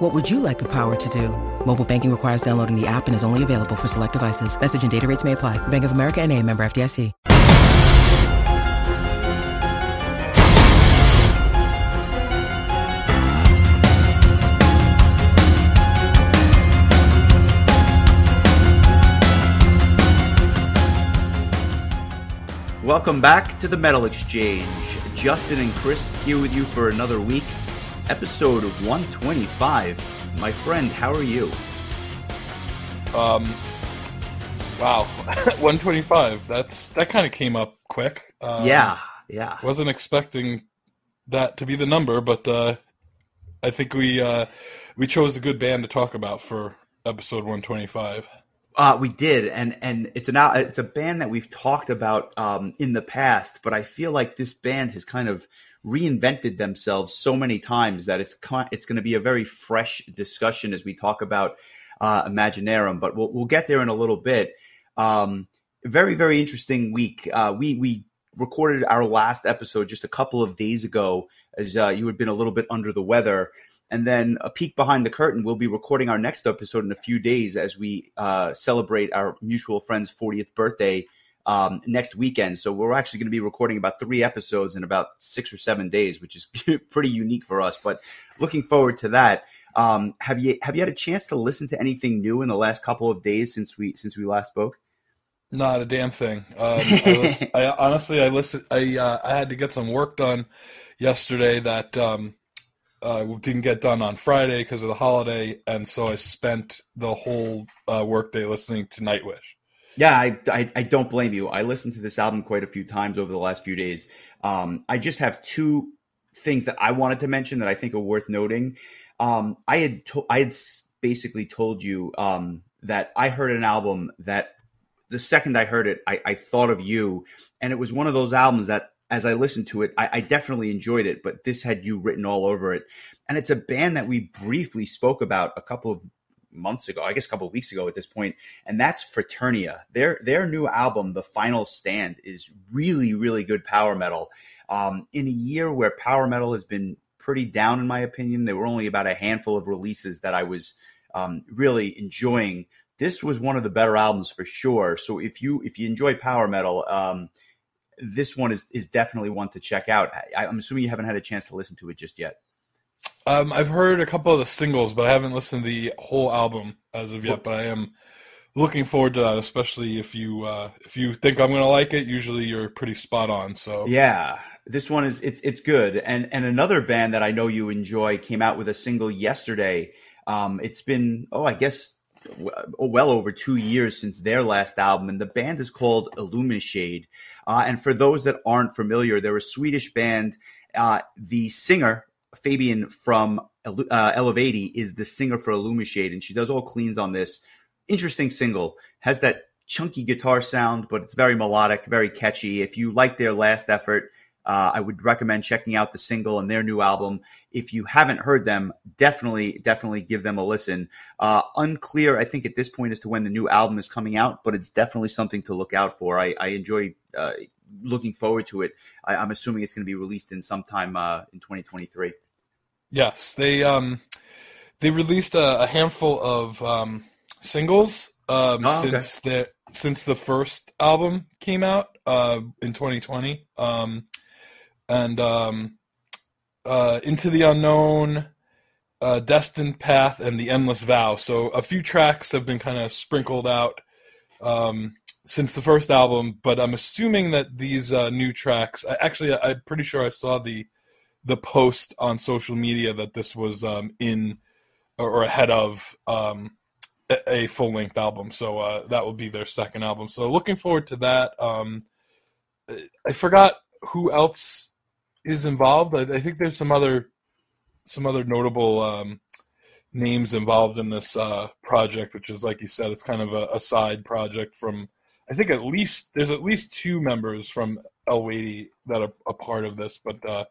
What would you like the power to do? Mobile banking requires downloading the app and is only available for select devices. Message and data rates may apply. Bank of America and a member FDIC. Welcome back to the Metal Exchange. Justin and Chris here with you for another week, episode 125. My friend, how are you? Um, wow, 125. That's that kind of came up quick. Um, yeah, yeah. Wasn't expecting that to be the number, but uh, I think we uh, we chose a good band to talk about for episode 125. Uh, we did, and and it's an it's a band that we've talked about um, in the past, but I feel like this band has kind of reinvented themselves so many times that it's it's going to be a very fresh discussion as we talk about uh, Imaginaerum. But we'll we'll get there in a little bit. Um, very very interesting week. Uh, we we recorded our last episode just a couple of days ago, as uh, you had been a little bit under the weather. And then a peek behind the curtain, we'll be recording our next episode in a few days as we uh, celebrate our mutual friend's 40th birthday um, next weekend. So we're actually going to be recording about three episodes in about six or seven days, which is pretty unique for us. But looking forward to that. Um, have you have you had a chance to listen to anything new in the last couple of days since we since we last spoke? Not a damn thing. Um, I, I, honestly, I listened. I uh, I had to get some work done yesterday that um, uh, didn't get done on Friday because of the holiday, and so I spent the whole uh, workday listening to Nightwish. Yeah, I, I, I don't blame you. I listened to this album quite a few times over the last few days. Um, I just have two things that I wanted to mention that I think are worth noting. Um, I had to- I had basically told you um, that I heard an album that the second I heard it, I, I thought of you, and it was one of those albums that as I listened to it, I, I, definitely enjoyed it, but this had you written all over it. And it's a band that we briefly spoke about a couple of months ago, I guess a couple of weeks ago at this point, and that's Freternia. Their their new album, The Final Stand, is really, really good power metal. Um, in a year where power metal has been pretty down, in my opinion, there were only about a handful of releases that I was um, really enjoying. This was one of the better albums for sure. So if you if you enjoy power metal, um, this one is is definitely one to check out. I, am assuming you haven't had a chance to listen to it just yet. Um, I've heard a couple of the singles, but I haven't listened to the whole album as of yet. But I am looking forward to that, especially if you uh, if you think I'm going to like it. Usually, you're pretty spot on. So yeah, this one is it's it's good. And and another band that I know you enjoy came out with a single yesterday. Um, it's been oh, I guess well over two years since their last album, and the band is called Illumishade. Uh, and for those that aren't familiar, they're a Swedish band. Uh, the singer Fabienne from uh, Eluveitie is the singer for Illumishade, and she does all cleans on this. Interesting single has that chunky guitar sound, but it's very melodic, very catchy. If you like their last effort, uh, I would recommend checking out the single and their new album. If you haven't heard them, definitely, definitely give them a listen. Uh, unclear, I think, at this point as to when the new album is coming out, but it's definitely something to look out for. I, I enjoy uh, looking forward to it. I, am assuming it's going to be released in sometime uh, in 2023. Yes, they um, they released a, a handful of um, singles um, oh, since okay. the since the first album came out uh, in 2020. Um, and um, uh, Into the Unknown, uh, Destined Path, and The Endless Vow. So a few tracks have been kind of sprinkled out um, since the first album, but I'm assuming that these uh, new tracks. Actually, I'm pretty sure I saw the the post on social media that this was um, in or ahead of um, a full length album. So uh, that will be their second album. So looking forward to that. Um, I forgot who else is involved. I, I think there's some other some other notable um, names involved in this uh, project, which is like you said, it's kind of a, a, side project from I think at least there's at least two members from Eluveitie that are a part of this, but uh,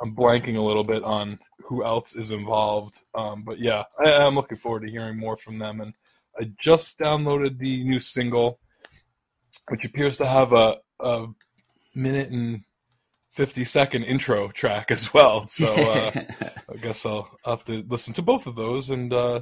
I'm blanking a little bit on who else is involved. Um, but yeah, I, am looking forward to hearing more from them. And I just downloaded the new single, which appears to have a, a minute and 50 second intro track as well. So uh, I guess I'll have to listen to both of those, and uh,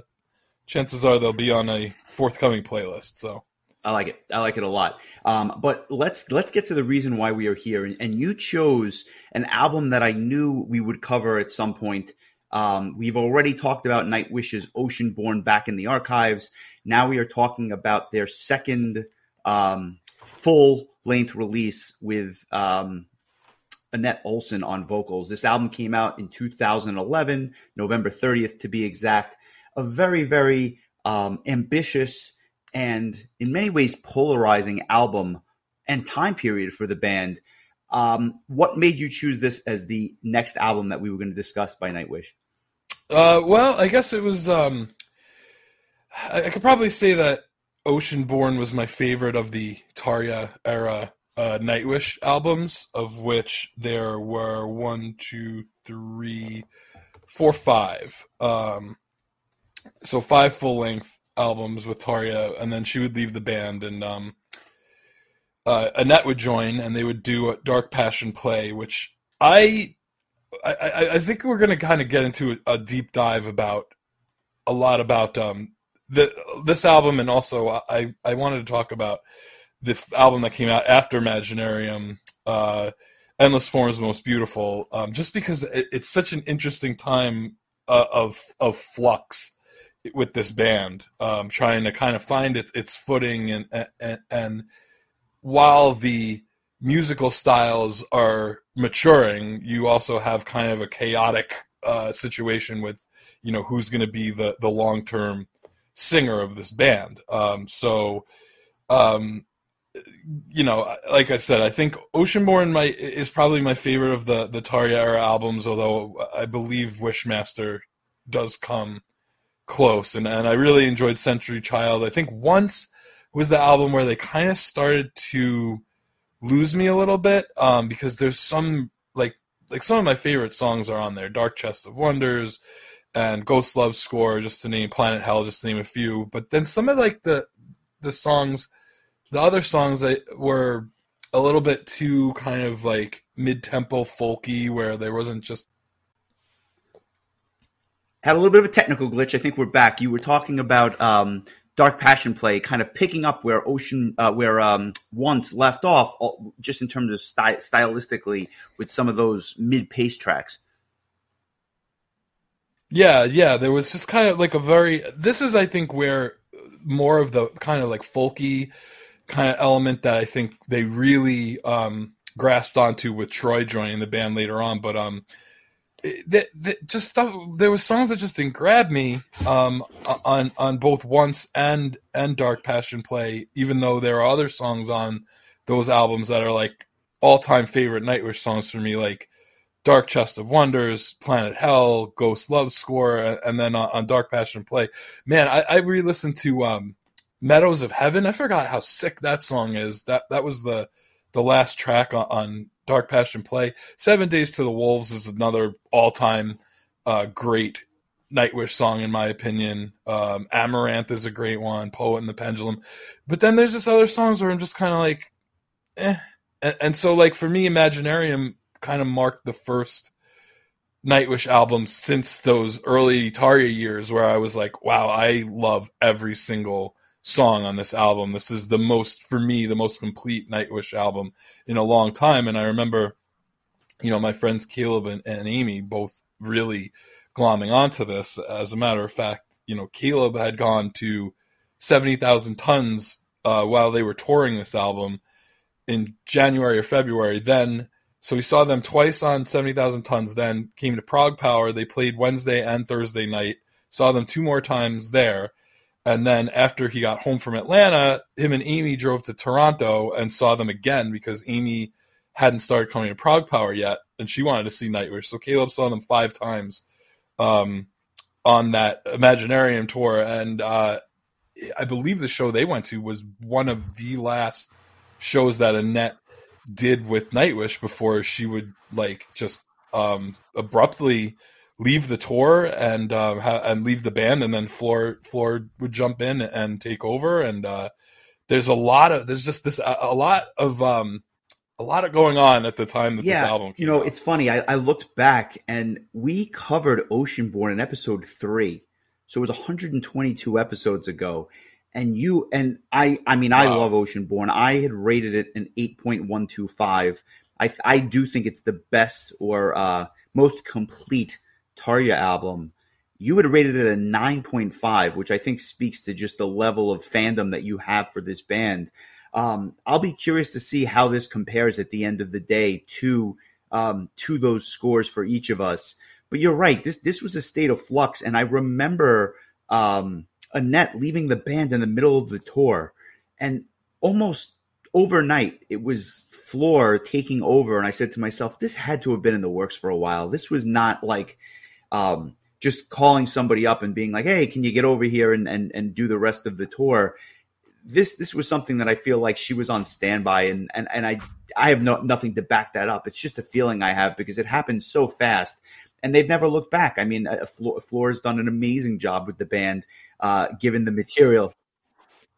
chances are they'll be on a forthcoming playlist. So I like it. I like it a lot. Um, but let's let's get to the reason why we are here. And, and, you chose an album that I knew we would cover at some point. Um, we've already talked about Nightwish's Oceanborn back in the archives. Now we are talking about their second um, full length release with um, Anette Olzon on vocals. This album came out in 2011, November 30th to be exact. A very very um, ambitious and in many ways polarizing album and time period for the band. Um, what made you choose this as the next album that we were going to discuss by Nightwish? Uh, well, I guess it was. Um, I, I, could probably say that Oceanborn was my favorite of the Tarja era uh, Nightwish albums, of which there were one, two, three, four, five. Um, so five full length albums with Tarja, and then she would leave the band, and um, uh, Anette would join, and they would do a Dark Passion play, which I I, I think we're going to kind of get into a, a, deep dive about a lot about um, the this album, and also I I wanted to talk about the album that came out after Imaginaerum, uh, Endless Forms Most Beautiful, um, just because it, it's such an interesting time uh, of of flux with this band, um, trying to kind of find its its footing, and, and and while the musical styles are maturing, you also have kind of a chaotic uh, situation with you know who's going to be the the long term singer of this band. Um, so, um, you know, like I said, I think Oceanborn my is probably my favorite of the the Tarja era albums. Although I believe Wishmaster does come close, and and I really enjoyed Century Child. I think once was the album where they kind of started to lose me a little bit um, because there's some like like some of my favorite songs are on there dark chest of wonders and ghost love score just to name planet hell just to name a few but then some of like the the songs the other songs that were a little bit too kind of like mid-tempo folky where there wasn't just had a little bit of a technical glitch. I think we're back. You were talking about um, Dark Passion Play, kind of picking up where Ocean, uh, where um, once left off, just in terms of sty- stylistically, with some of those mid-pace tracks. Yeah, yeah. There was just kind of like a very. This is, I think, where more of the kind of like folky kind of element that I think they really um, grasped onto with Troy joining the band later on. But um, that, that just stuff there were songs that just didn't grab me um, on on both once and and dark passion play even though there are other songs on those albums that are like all-time favorite nightwish songs for me like dark chest of wonders planet hell ghost love score and then on, on dark passion play. Man i, I re-listened to um, meadows of heaven. I forgot how sick that song is. That that was the the last track on, on Dark Passion Play. Seven Days to the Wolves is another all time uh, great Nightwish song, in my opinion. Um, Amaranth is a great one, Poet and the Pendulum. But then there's just other songs where I'm just kind of like, eh. And, and, so, like, for me, Imaginaerum kind of marked the first Nightwish album since those early Tarja years where I was like, wow, I love every single song on this album. This is the most, for me, the most complete Nightwish album in a long time. And I remember, you know, my friends Caleb and, and Amy both really glomming onto this. As a matter of fact, you know, Caleb had gone to 70,000 tons uh, while they were touring this album in January or February. Then, so we saw them twice on 70,000 tons, then came to ProgPower. They played Wednesday and Thursday night. Saw them two more times there and then after he got home from Atlanta, him and Amy drove to Toronto and saw them again because Amy hadn't started coming to Prague ProgPower yet, and she wanted to see Nightwish. So Caleb saw them five times um, on that Imaginaerum tour, and uh, I believe the show they went to was one of the last shows that Anette did with Nightwish before she would like just um, abruptly leave the tour and uh, ha- and leave the band, and then Floor Floor would jump in and take over. And uh, there's a lot of there's just this a, a lot of um, a lot of going on at the time that yeah, this album. you know, out. it's funny. I, I looked back and we covered Oceanborn in episode three, so it was 122 episodes ago. And you and I, I mean, I Wow. love Oceanborn. I had rated it an 8.125. I, I do think it's the best or uh, most complete Tarja album. You had rated it a 9.5, which I think speaks to just the level of fandom that you have for this band. Um, I'll be curious to see how this compares at the end of the day to um, to those scores for each of us. But you're right. This this was a state of flux, and I remember um, Anette leaving the band in the middle of the tour, and almost overnight it was Floor taking over. And I said to myself, this had to have been in the works for a while. This was not like um, just calling somebody up and being like, "Hey, can you get over here and and and do the rest of the tour?" This this was something that I feel like she was on standby, and and and I I have no nothing to back that up. It's just a feeling I have because it happened so fast, and they've never looked back. I mean, uh, Floor, Floor's done an amazing job with the band, uh, given the material.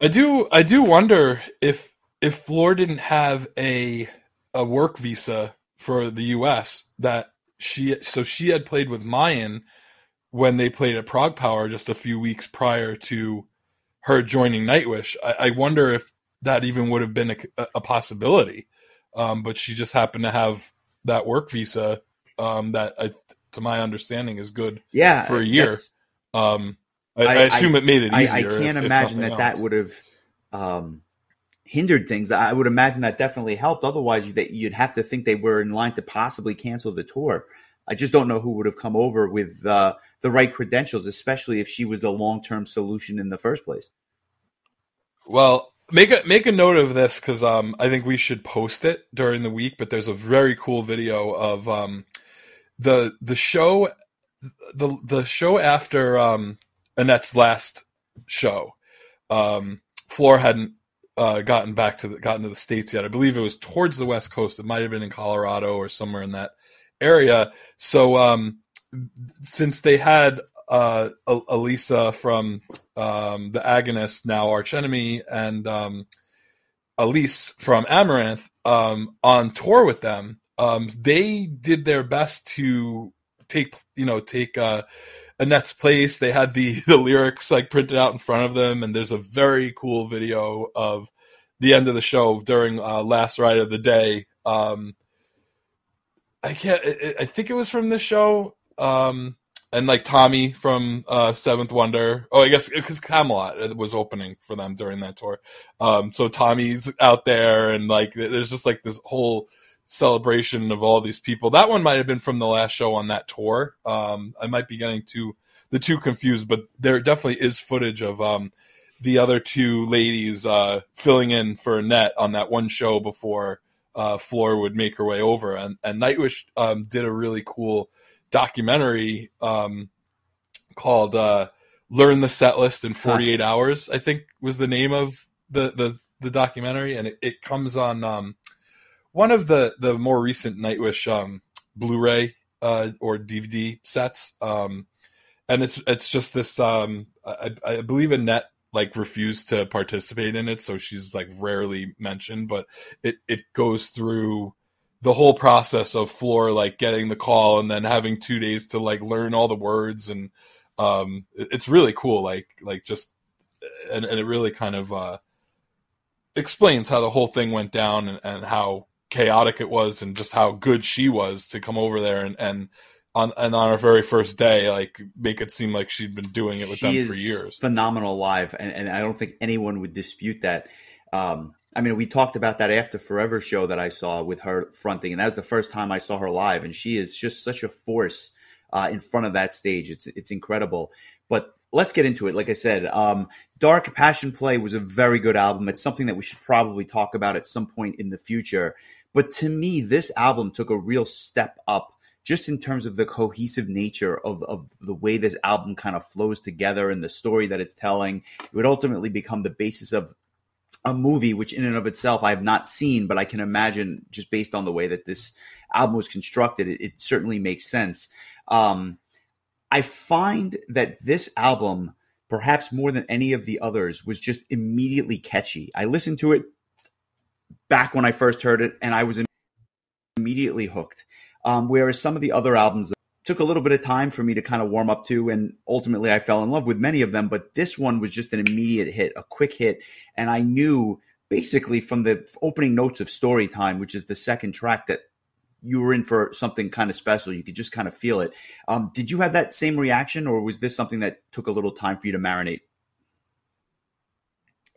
I do I do wonder if if Floor didn't have a a work visa for the US that she so she had played with Mayan when they played at ProgPower just a few weeks prior to her joining Nightwish. I, I wonder if that even would have been a, a possibility. Um, but she just happened to have that work visa um, that, I, to my understanding, is good Yeah, for a year. Um, I, I, assume it made it I, easier. I can't if imagine that that would have um, hindered things. I would imagine that definitely helped. Otherwise, that you'd have to think they were in line to possibly cancel the tour. I just don't know who would have come over with uh, the right credentials, especially if she was the long term solution in the first place. Well, make a make a note of this because um, I think we should post it during the week. But there's a very cool video of um, the the show the the show after um, Anette's last show. Um, Floor hadn't uh, gotten back to the, gotten to the states yet. I believe it was towards the west coast. It might have been in Colorado or somewhere in that area. So um, since they had uh, Alissa from um, the Agonist, now Arch Enemy, and um, Elize from Amaranthe um, on tour with them, um, they did their best to take you know take uh, Anette's place. They had the the lyrics like printed out in front of them, and there's a very cool video of the end of the show during uh, last ride of the day. Um, I can't. I, I think it was from the show. Um, and like Tommy from uh, Seventh Wonder. Oh, I guess because Kamelot was opening for them during that tour. Um, so Tommy's out there, and like there's just like this whole celebration of all these people. That one might have been from the last show on that tour. Um, I might be getting too the two confused, but there definitely is footage of um, the other two ladies uh, filling in for Anette on that one show before uh, Floor would make her way over. And, and Nightwish um, did a really cool documentary um, called uh, "Learn the Set List in 48 Hours." I think was the name of the the, the documentary, and it, it comes on um, one of the the more recent Nightwish um, Blu-ray uh, or DVD sets. Um, and it's it's just this. Um, I, I believe Anette like refused to participate in it, so she's like rarely mentioned. But it it goes through the whole process of Floor like getting the call and then having two days to like learn all the words and um, it- it's really cool. Like like just and, and it really kind of uh, explains how the whole thing went down and, and how chaotic it was and just how good she was to come over there and and on and on her very first day like make it seem like she'd been doing it with she them for years. Phenomenal live, and, and I don't think anyone would dispute that. Um, I mean, we talked about that after Forever show that I saw with her fronting, and that was the first time I saw her live, and she is just such a force uh, in front of that stage. It's it's incredible. But let's get into it. Like I said, um, Dark Passion Play was a very good album. It's something that we should probably talk about at some point in the future. But to me, this album took a real step up just in terms of the cohesive nature of, of the way this album kind of flows together and the story that it's telling. It would ultimately become the basis of a movie, which in and of itself I have not seen, but I can imagine just based on the way that this album was constructed, it, it certainly makes sense. Um, I find that this album, perhaps more than any of the others, was just immediately catchy. I listened to it back when I first heard it, and I was immediately hooked. Um, whereas some of the other albums took a little bit of time for me to kind of warm up to, and ultimately I fell in love with many of them. But this one was just an immediate hit, a quick hit, and I knew basically from the opening notes of Story Time, which is the second track, that you were in for something kind of special. You could just kind of feel it. Um, did you have that same reaction, or was this something that took a little time for you to marinate?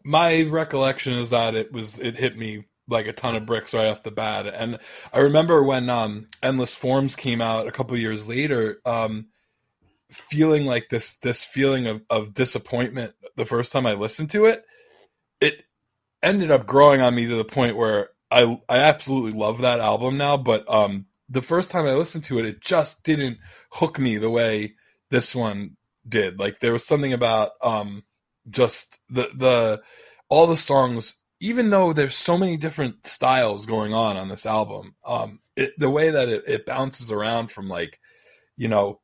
My recollection is that it was it hit me like a ton of bricks right off the bat. And I remember when um, Endless Forms came out a couple years later, um, feeling like this this feeling of, of disappointment the first time I listened to it. It ended up growing on me to the point where I I absolutely love that album now, but um, the first time I listened to it, it just didn't hook me the way this one did. Like there was something about um, just the the all the songs even though there's so many different styles going on on this album, um, it, the way that it, it, bounces around from like, you know,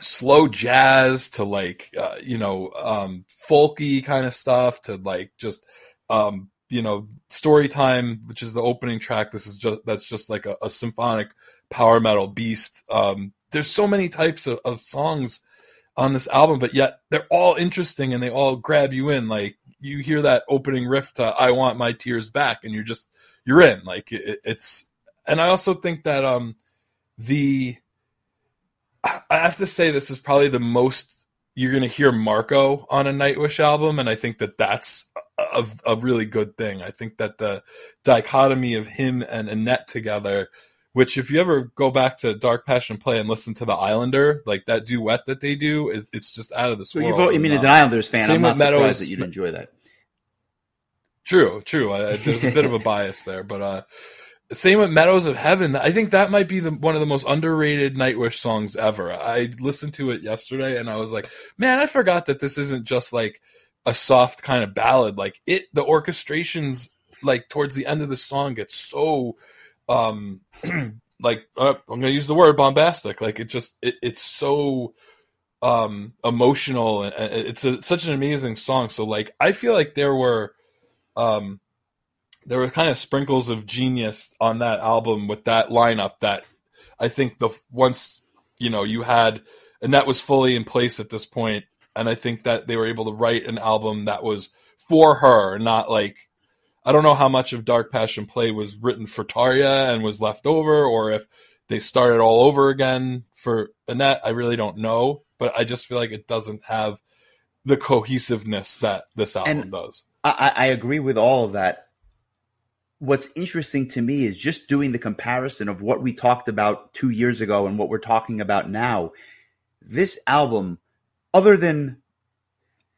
slow jazz to like, uh, you know, um, folky kind of stuff to like just, um, you know, story time, which is the opening track. This is just that's just like a, a symphonic power metal beast. Um, there's so many types of, of songs on this album, but yet they're all interesting and they all grab you in. Like you hear that opening riff to "I Want My Tears Back," and you're just you're in. Like it, it's, and I also think that um the I have to say this is probably the most you're going to hear Marco on a Nightwish album, and I think that that's a, a really good thing. I think that the dichotomy of him and Anette together which if you ever go back to Dark Passion Play and listen to the Islander, like that duet that they do, is it's just out of this so world. You, you mean as an Islanders fan, I'm not Meadows, surprised that you'd enjoy that. True, true. I, there's a bit of a bias there, but uh, same with Meadows of Heaven. I think that might be the, one of the most underrated Nightwish songs ever. I listened to it yesterday and I was like, man, I forgot that this isn't just like a soft kind of ballad. Like it, the orchestrations, like towards the end of the song, gets so um like uh, I'm gonna use the word bombastic. Like it just it, it's so um emotional and it's a, such an amazing song. So like I feel like there were um there were kind of sprinkles of genius on that album with that lineup that I think the once you know you had and that was fully in place at this point and I think that they were able to write an album that was for her not like I don't know how much of Dark Passion Play was written for Tarja and was left over, or if they started all over again for Anette. I really don't know, but I just feel like it doesn't have the cohesiveness that this album and does. I, I agree with all of that. What's interesting to me is just doing the comparison of what we talked about two years ago and what we're talking about now. This album, other than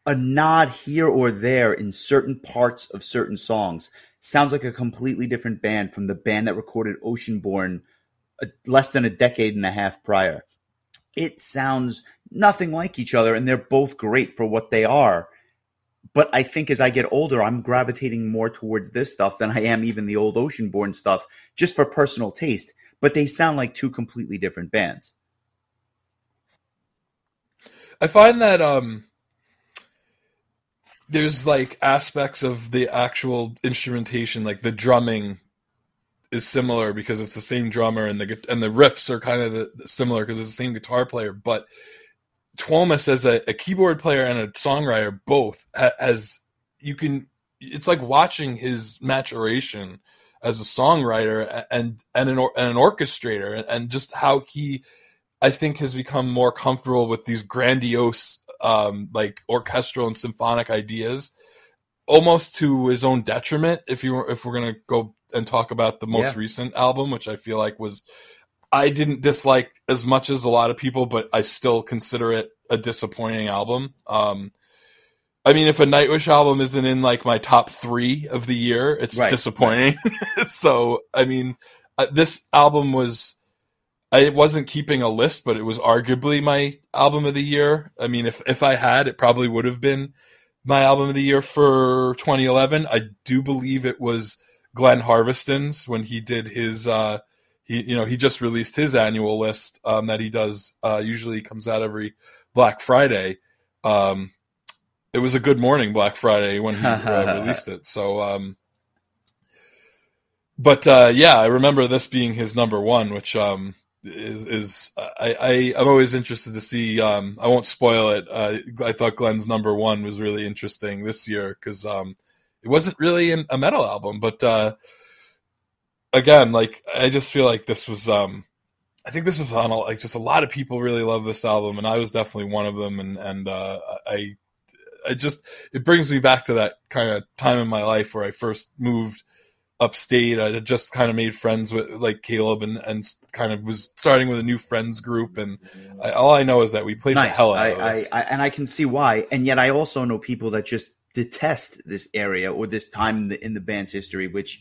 a nod here or there in certain parts of certain songs sounds like a completely different band from the band that recorded Oceanborn a, less than a decade and a half prior. It sounds nothing like each other, and they're both great for what they are. But I think as I get older, I'm gravitating more towards this stuff than I am even the old Oceanborn stuff, just for personal taste. But they sound like two completely different bands. I find that um, there's like aspects of the actual instrumentation, like the drumming is similar because it's the same drummer and the and the riffs are kind of similar because it's the same guitar player. But Tuomas as a, a, keyboard player and a songwriter both as you can it's like watching his maturation as a songwriter and and an, and an orchestrator and just how he I think has become more comfortable with these grandiose um, like orchestral and symphonic ideas, almost to his own detriment. If you were, if we're gonna go and talk about the most yeah. recent album, which I feel like was I didn't dislike as much as a lot of people, but I still consider it a disappointing album. Um, I mean, if a Nightwish album isn't in like my top three of the year, it's right. disappointing. so, I mean, uh, this album was I wasn't keeping a list, but it was arguably my album of the year. I mean, if if I had, it probably would have been my album of the year for 2011. I do believe it was Glenn Harveston's when he did his. Uh, he you know he just released his annual list um, that he does. Uh, usually comes out every Black Friday. Um, it was a good morning Black Friday when he uh, released it. So, um, but uh, yeah, I remember this being his number one, which um, is is I, I am always interested to see. Um, I won't spoil it. Uh, I thought Glenn's number one was really interesting this year because um, it wasn't really a metal album, but uh, again, like I just feel like this was. Um, I think this was on like just a lot of people really love this album, and I was definitely one of them. And and uh, I, I just it brings me back to that kind of time in my life where I first moved upstate. I had just kind of made friends with like Caleb and, and kind of was starting with a new friends group. And I, all I know is that we played nice. the hell out I, of this. I, I, and I can see why. And yet I also know people that just detest this area or this time in the, in the band's history, which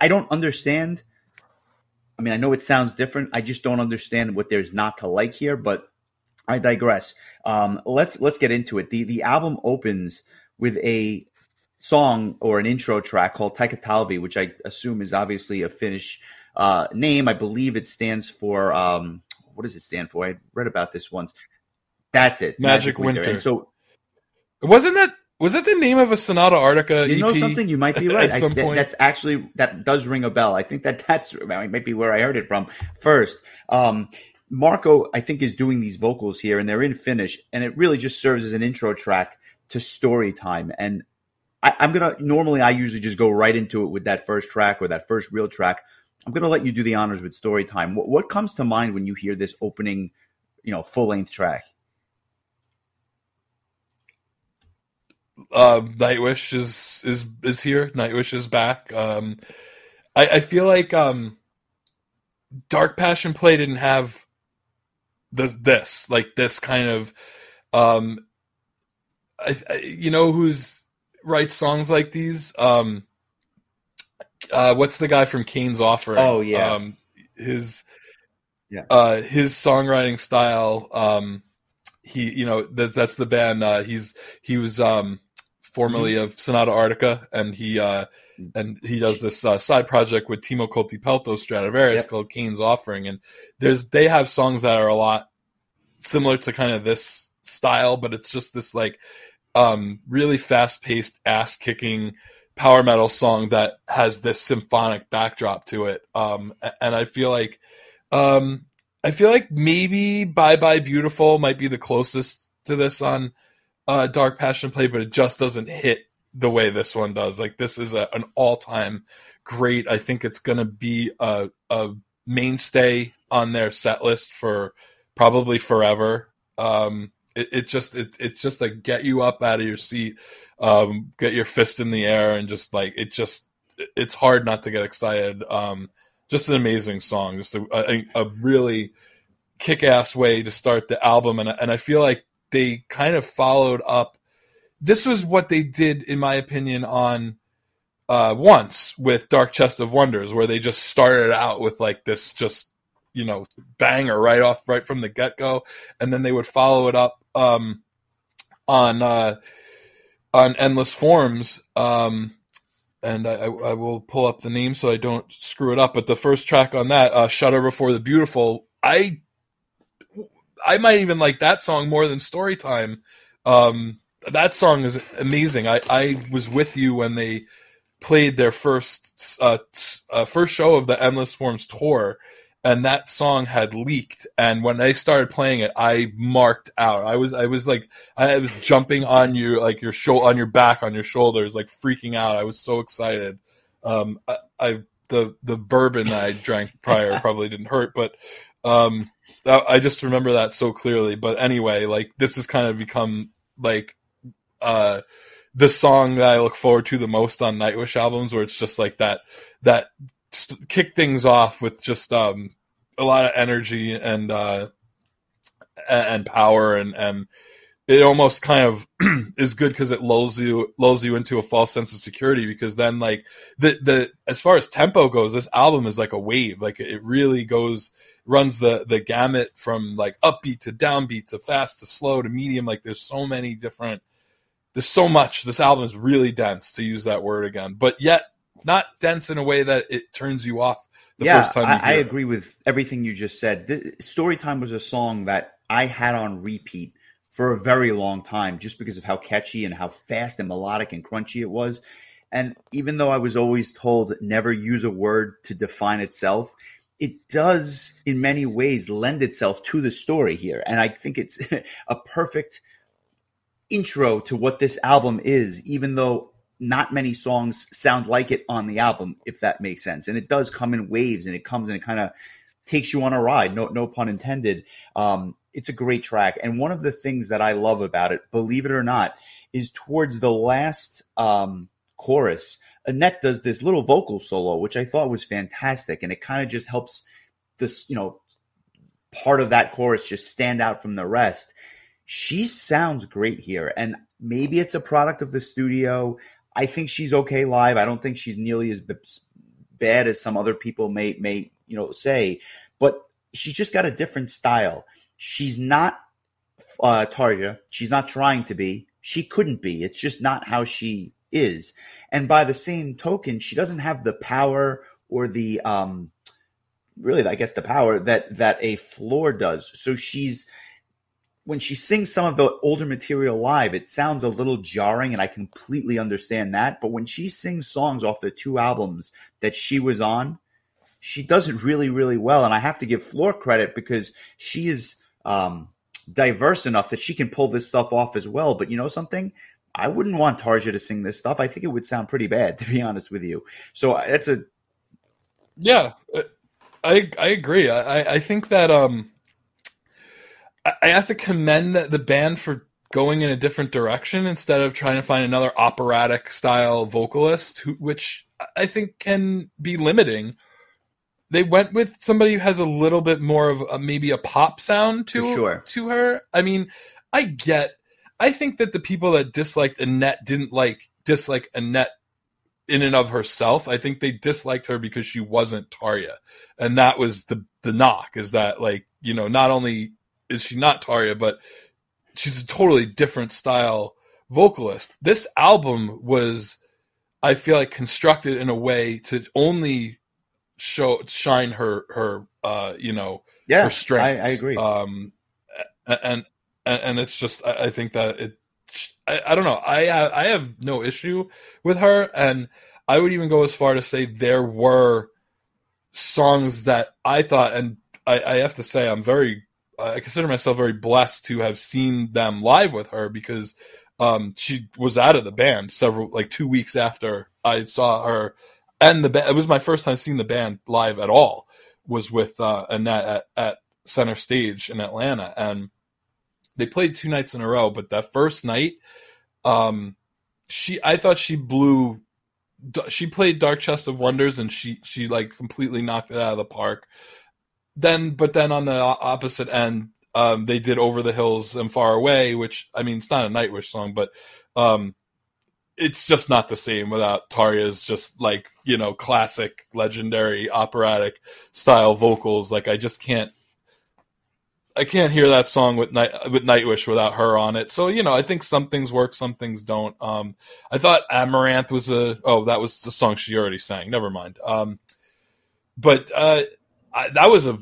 I don't understand. I mean, I know it sounds different. I just don't understand what there's not to like here, but I digress. Um, let's let's get into it. The the album opens with a song or an intro track called Taikatalvi, which I assume is obviously a Finnish uh, name. I believe it stands for um, what does it stand for? I read about this once. That's it, Magic, Magic Winter. Winter. And so, wasn't that was that the name of a Sonata Arctica? You know something? You might be right. At some I, point. that's actually that does ring a bell. I think that that's might be where I heard it from first. Um, Marco, I think, is doing these vocals here, and they're in Finnish, and it really just serves as an intro track to story time. And I, am gonna normally I usually just go right into it with that first track or that first real track. I'm gonna let you do the honors with story time. What, what comes to mind when you hear this opening, you know, full length track? Uh, Nightwish is is is here. Nightwish is back. Um, I, I feel like um, Dark Passion Play didn't have the, this like this kind of um, I, I, you know who's writes songs like these. Um, uh, what's the guy from Cain's Offering? Oh yeah, um, his yeah, uh, his songwriting style. Um, he, you know, that that's the band. Uh, he's he was um, formerly mm-hmm. of Sonata Arctica, and he uh, and he does this uh, side project with Timo Kotipelto Stratovarius yep. called Cain's Offering, and there's they have songs that are a lot similar to kind of this style, but it's just this like um, really fast paced, ass kicking power metal song that has this symphonic backdrop to it. Um, and I feel like, um, I feel like maybe Bye Bye Beautiful might be the closest to this on uh, Dark Passion Play, but it just doesn't hit the way this one does. Like this is a, an all time great. I think it's going to be a, a mainstay on their set list for probably forever. Um, it, it just it, it's just a get you up out of your seat, um, get your fist in the air, and just like it just it's hard not to get excited. Um, just an amazing song, just a, a, a really kick ass way to start the album, and and I feel like they kind of followed up. This was what they did, in my opinion, on uh, once with Dark Chest of Wonders, where they just started out with like this just you know banger right off right from the get go, and then they would follow it up um, on uh, on endless forms. Um, and I, I, will pull up the name so I don't screw it up. But the first track on that, uh, "Shudder Before the Beautiful," I I might even like that song more than Storytime. Um, that song is amazing. I, I was with you when they played their first uh, uh, first show of the Endless Forms tour, and that song had leaked. And when they started playing it i marked out. I was i was like i was jumping on you like your shoulder on your back on your shoulders like freaking out. I was so excited. Um i, I the the bourbon i drank prior probably didn't hurt but um i just remember that so clearly. But anyway like this has kind of become like uh the song that i look forward to the most on nightwish albums where it's just like that that kick things off with just um, a lot of energy and uh, and power and and it almost kind of is good because it lulls you lulls you into a false sense of security because then like the the as far as tempo goes this album is like a wave. Like it really goes runs the the gamut from like upbeat to downbeat to fast to slow to medium. Like there's so many different there's so much. This album is really dense, to use that word again, but yet not dense in a way that it turns you off the yeah, first time. I, I agree with everything you just said. The, Storytime was a song that I had on repeat for a very long time, just because of how catchy and how fast and melodic and crunchy it was. And even though I was always told never use a word to define itself, it does in many ways lend itself to the story here. And I think it's a perfect intro to what this album is, even though not many songs sound like it on the album, if that makes sense. And it does come in waves and it comes and it kind of takes you on a ride. No, no pun intended. Um, it's a great track. And one of the things that I love about it, believe it or not, is towards the last um, chorus, Anette does this little vocal solo, which I thought was fantastic. And it kind of just helps this, you know, part of that chorus just stand out from the rest. She sounds great here. And maybe it's a product of the studio. I think she's okay live. I don't think she's nearly as bad as some other people may may you know say, but she's just got a different style. She's not uh, Tarja. She's not trying to be. She couldn't be. It's just not how she is. And by the same token, she doesn't have the power or the um, really, I guess, the power that that a Floor does. So she's when she sings some of the older material live, it sounds a little jarring, and I completely understand that. But when she sings songs off the two albums that she was on, she does it really, really well. And I have to give Floor credit because she is um, diverse enough that she can pull this stuff off as well. But you know something? I wouldn't want Tarja to sing this stuff. I think it would sound pretty bad, to be honest with you. So uh, that's a yeah. Uh, I I agree. I I think that um I have to commend the band for going in a different direction instead of trying to find another operatic style vocalist, who, which I think can be limiting. They went with somebody who has a little bit more of a, maybe a pop sound to sure. to her. I mean, I get. I think that the people that disliked Anette didn't like dislike Anette in and of herself. I think they disliked her because she wasn't Tarja, and that was the the knock. Is that like you know not only is she not Tarja, but she's a totally different style vocalist. This album was, I feel like, constructed in a way to only show shine her her uh you know yeah, her strengths. I, I agree. Um, and and and it's just I, I think that it. I, I don't know. I I have no issue with her, and I would even go as far to say there were songs that I thought, and I, I have to say I'm very I consider myself very blessed to have seen them live with her because um, she was out of the band several like two weeks after I saw her, and the band. It was my first time seeing the band live at all. Was with uh, Anette at, at Center Stage in Atlanta, and they played two nights in a row. But that first night, um, she I thought she blew. She played Dark Chest of Wonders, and she she like completely knocked it out of the park then but then on the opposite end um, they did over the hills and far away which i mean it's not a nightwish song but um, it's just not the same without tarja's just like you know classic legendary operatic style vocals like i just can't I can't hear that song with night with Nightwish without her on it. So you know, I think some things work, some things don't. Um, I thought Amaranth was a oh that was the song she already sang. Never mind. Um, but uh, I, that was a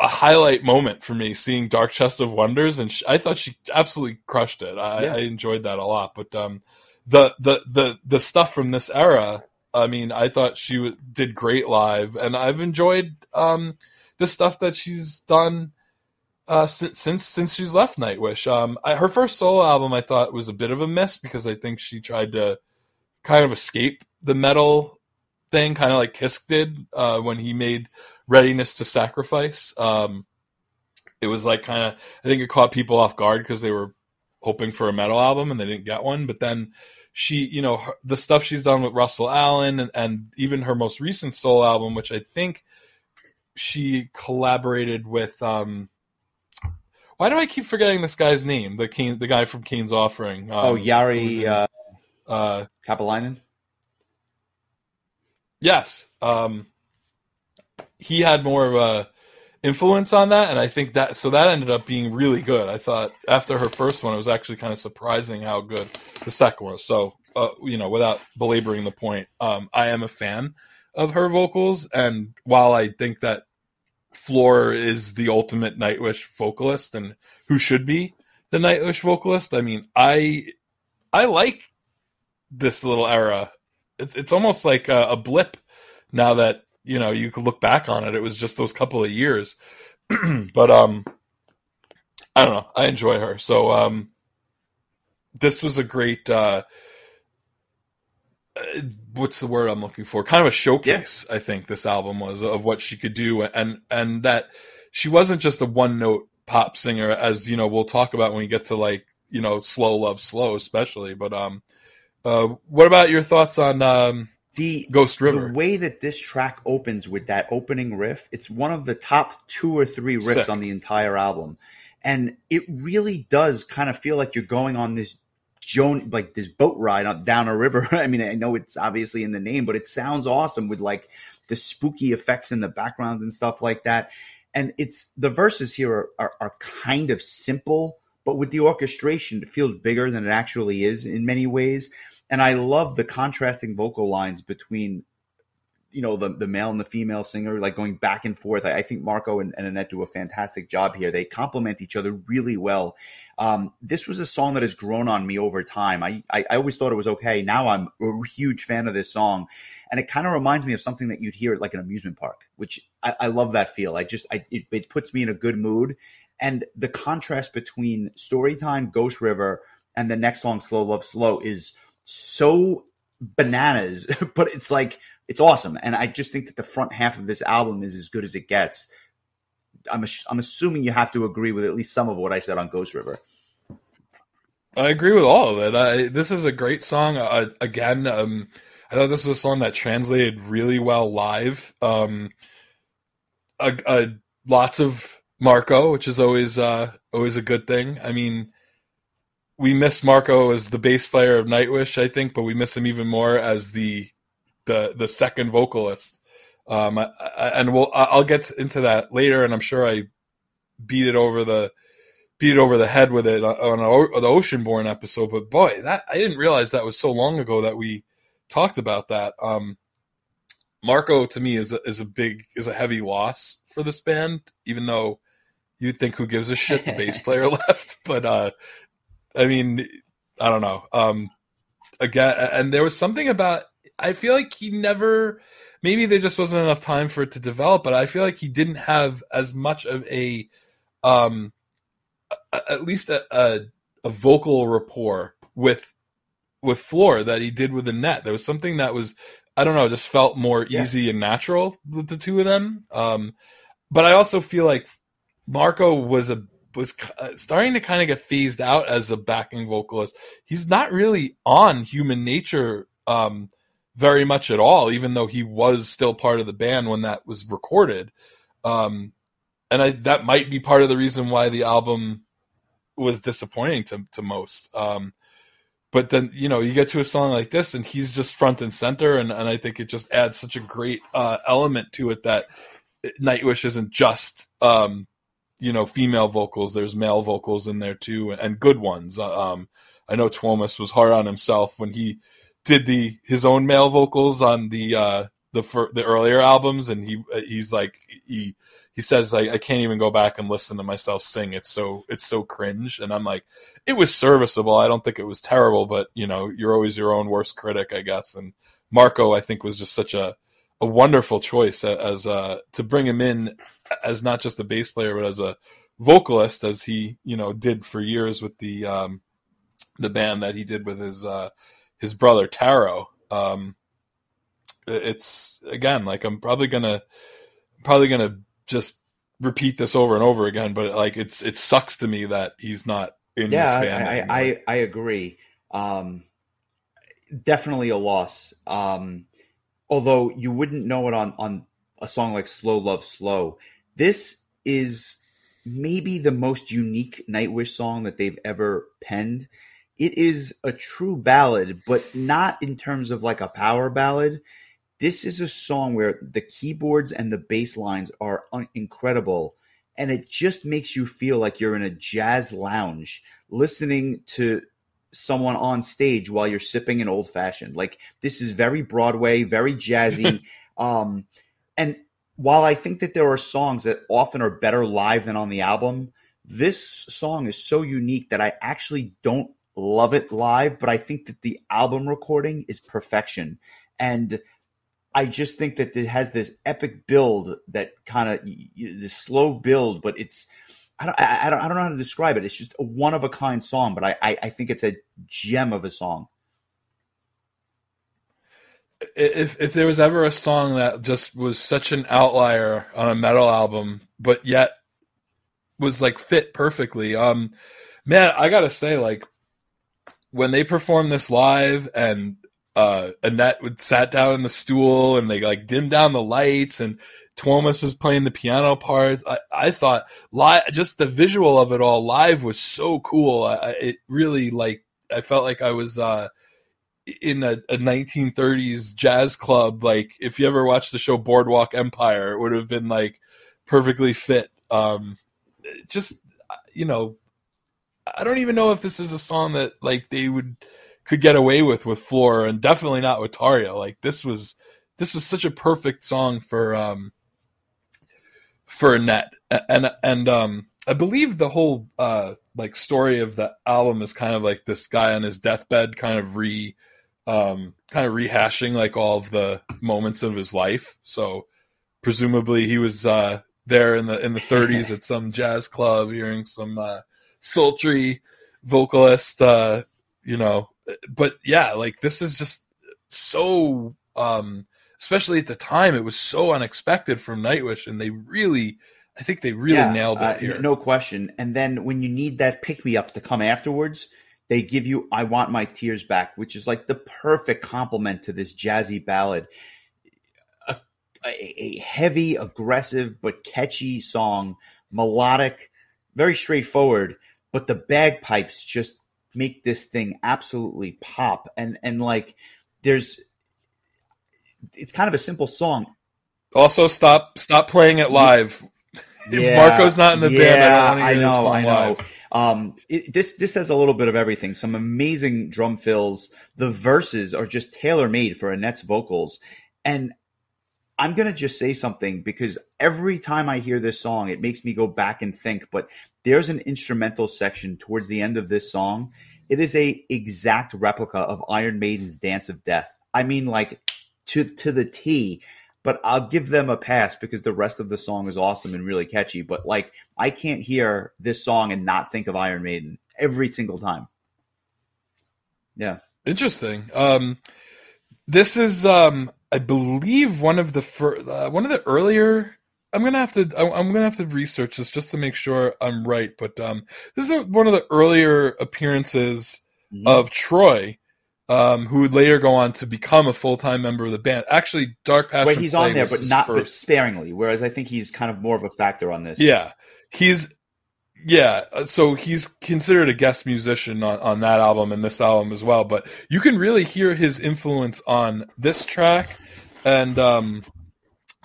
a highlight moment for me seeing Dark Chest of Wonders, and she, I thought she absolutely crushed it. I, yeah. I, enjoyed that a lot. But um, the the the the stuff from this era, I mean, I thought she w- did great live, and I've enjoyed um, the stuff that she's done uh, since since since she's left Nightwish. Um, I, her first solo album, I thought was a bit of a miss because I think she tried to kind of escape the metal thing, kind of like Kiske did uh, when he made readiness to sacrifice. Um, it was like kind of I think it caught people off guard because they were hoping for a metal album and they didn't get one. But then she, you know, her, the stuff she's done with Russell Allen and, and even her most recent soul album, which I think she collaborated with. Um, why do I keep forgetting this guy's name? The Kane, the guy from Cain's Offering. Um, oh, Yari uh, uh, Kekäläinen. Yes. Um, he had more of a influence on that and i think that so that ended up being really good. I thought after her first one it was actually kind of surprising how good the second was. So uh, you know without belaboring the point um, i am a fan of her vocals and while i think that floor is the ultimate nightwish vocalist and who should be the nightwish vocalist i mean i i like this little era. It's it's almost like a, a blip now that you know you could look back on it. It was just those couple of years. But um i don't know. I enjoy her. So um this was a great uh, uh what's the word i'm looking for? Kind of a showcase yeah. i think this album was of what she could do. And and that she wasn't just a one note pop singer as you know we'll talk about when we get to like you know slow love slow especially. But um uh what about your thoughts on um the Ghost River. The way that this track opens with that opening riff, it's one of the top two or three riffs Sick. on the entire album. And it really does kind of feel like you're going on this Joan like this boat ride down a river. I mean, I know it's obviously in the name, but it sounds awesome with like the spooky effects in the background and stuff like that. And it's the verses here are, are, are kind of simple, but with the orchestration, it feels bigger than it actually is in many ways and I love the contrasting vocal lines between you know the the male and the female singer like going back and forth. I, I think marco and, and, Anette do a fantastic job here. They complement each other really well. Um, this was a song that has grown on me over time. I, I, I always thought it was okay. Now i'm a huge fan of this song. And it kind of reminds me of something that you'd hear at like an amusement park which i, I love that feel. I just I, it, it puts me in a good mood. And the contrast between storytime ghost river and the next song slow love slow is so bananas, but it's like it's awesome. And I just think that the front half of this album is as good as it gets. I'm I'm assuming you have to agree with at least some of what I said on Ghost River. I agree with all of it. I, this is a great song. Uh, again, um, I thought this was a song that translated really well live. Um, lots of Marco, which is always uh, always a good thing. I mean, we miss Marco as the bass player of Nightwish, I think, but we miss him even more as the the the second vocalist. Um, I, I, and we'll I'll get into that later, and I'm sure I beat it over the beat it over the head with it on a, the Oceanborn episode. But boy, that I didn't realize that was so long ago that we talked about that. Um, Marco to me is a, is a big is a heavy loss for this band, even though you'd think who gives a shit the bass player left, but uh, I mean, I don't know. Um, again, and there was something about. I feel like he never. Maybe there just wasn't enough time for it to develop, but I feel like he didn't have as much of a, um, at least a, a, a vocal rapport with with Floor that he did with Anette. There was something that was I don't know, just felt more yeah. easy and natural with the two of them. Um, but I also feel like Marco was a was uh, starting to kind of get phased out as a backing vocalist. He's not really on Human Nature um, very much at all, even though he was still part of the band when that was recorded. Um, and I, that might be part of the reason why the album was disappointing to, to most. Um, but then you know you get to a song like this and he's just front and center and, and i think it just adds such a great uh, element to it that nightwish isn't just um, you know female vocals there's male vocals in there too and good ones. Uh, um, i know Tuomas was hard on himself when he did the his own male vocals on the uh the the earlier albums and he he's like he he says like I can't even go back and listen to myself sing. It's so it's so cringe. And I'm like it was serviceable. I don't think it was terrible but you know you're always your own worst critic I guess. And Marco I think was just such a a wonderful choice as uh, to bring him in as not just a bass player but as a vocalist as he you know did for years with the um, the band that he did with his uh, his brother Tarot. Um, it's again like I'm probably gonna probably gonna just repeat this over and over again, but like it's it sucks to me that he's not in yeah, this band. I, I, I agree. Um, definitely a loss. Um, although you wouldn't know it on on a song like Slow Love Slow. This is maybe the most unique Nightwish song that they've ever penned. It is a true ballad, but not in terms of like a power ballad. this is a song where the keyboards and the bass lines are un- incredible and it just makes you feel like you're in a jazz lounge listening to someone on stage while you're sipping an old fashioned. Like this is very Broadway, very jazzy. um, and while I think that there are songs that often are better live than on the album, this song is so unique that I actually don't love it live, but I think that the album recording is perfection. And I just think that it has this epic build that kind of the slow build, but it's I don't, I, don't I don't know how to describe it. It's just a one of a kind song, but I, I, I think it's a gem of a song. If if there was ever a song that just was such an outlier on a metal album, but yet was like fit perfectly, um, man, I gotta say, like when they performed this live and uh, Anette would sat down in the stool and they like dimmed down the lights and Tuomas was playing the piano parts. I, I thought just the visual of it all live was so cool. I, it really like, I felt like I was, uh, in a, a 1930s jazz club. Like if you ever watched the show Boardwalk Empire, it would have been like perfectly fit. Um, just, you know, I don't even know if this is a song that like they would, could get away with with Floor, and definitely not with Tarja. Like this was this was such a perfect song for um for Anette, and and um I believe the whole uh like story of the album is kind of like this guy on his deathbed, kind of re um kind of rehashing like all of the moments of his life. So presumably he was uh there in the in the 30s at some jazz club hearing some uh sultry vocalist uh you know but yeah, like this is just so um especially at the time it was so unexpected from Nightwish and they really I think they really yeah, nailed it uh, here. No question. And then when you need that pick me up to come afterwards, they give you I Want My Tears Back, which is like the perfect complement to this jazzy ballad. A, a, a heavy, aggressive, but catchy song, melodic, very straightforward, but the bagpipes just make this thing absolutely pop and and like there's it's kind of a simple song also stop stop playing it live if marco's not in the yeah, band i don't want to hear I know, I know. Live. Um, it, this this has a little bit of everything. Some amazing drum fills. The verses are just tailor made for Anette's vocals, and I'm gonna just say something because every time I hear this song, it makes me go back and think. But there's an instrumental section towards the end of this song. It is a exact replica of Iron Maiden's Dance of Death. I mean, like to to the T. But I'll give them a pass because the rest of the song is awesome and really catchy. But like, I can't hear this song and not think of Iron Maiden every single time. Yeah, interesting. Um, this is, um, I believe, one of the fir- uh, one of the earlier I'm gonna have to I'm gonna have to research this just to make sure I'm right. But um, this is one of the earlier appearances mm-hmm. of Troy, um, who would later go on to become a full time member of the band. Actually, Dark Passion. Wait, he's on there, but not but sparingly. Whereas I think he's kind of more of a factor on this. Yeah, he's yeah. Uh, so he's considered a guest musician on on that album and this album as well. But you can really hear his influence on this track and um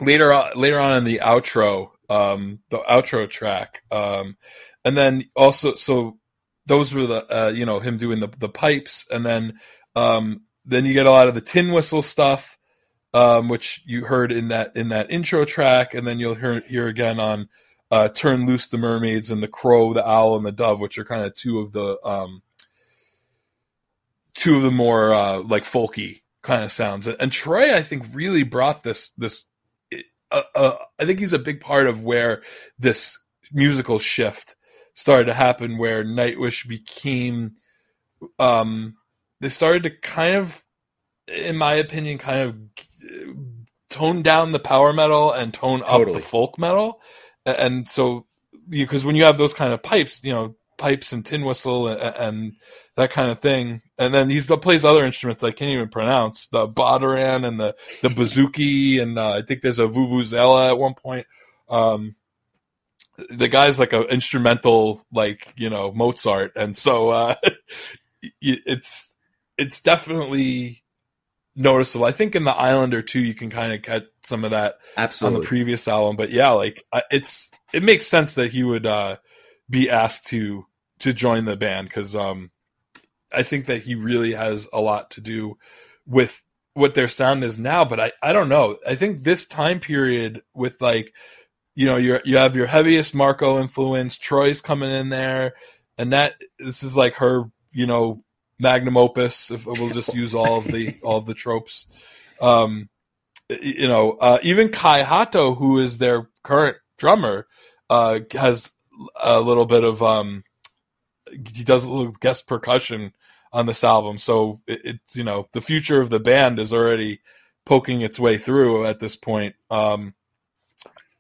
later on, later on in the outro, um, the outro track, um, and then also so those were the uh, you know him doing the the pipes, and then um, then you get a lot of the tin whistle stuff, um, which you heard in that in that intro track, and then you'll hear hear again on uh, "Turn Loose the Mermaids" and the Crow, the Owl, and the Dove, which are kind of two of the um, two of the more uh, like folky kind of sounds. And Troy, I think, really brought this this uh, uh, I think he's a big part of where this musical shift started to happen, where Nightwish became, um, they started to kind of, in my opinion, kind of tone down the power metal and tone totally. up the folk metal, and so because when you have those kind of pipes, you know, pipes and tin whistle and, and that kind of thing. And then he plays other instruments I can't even pronounce, the bodhran and the the bouzouki, and uh, I think there's a vuvuzela at one point. Um, the guy's like an instrumental, like you know Mozart, and so uh, it's it's definitely noticeable. I think in the Islander too, you can kind of get some of that Absolutely. on the previous album. But yeah, like it's it makes sense that he would uh, be asked to to join the band because um, I think that he really has a lot to do with what their sound is now. But I I don't know. I think this time period with like you know you you have your heaviest Marco influence. Troy's coming in there, and that this is like her you know magnum opus. If we'll just use all of the all of the tropes. Um, you know, uh, even Kai Hahto, who is their current drummer, uh, has a little bit of um, he does a little guest percussion on this album. So it, it's you know the future of the band is already poking its way through at this point. Um,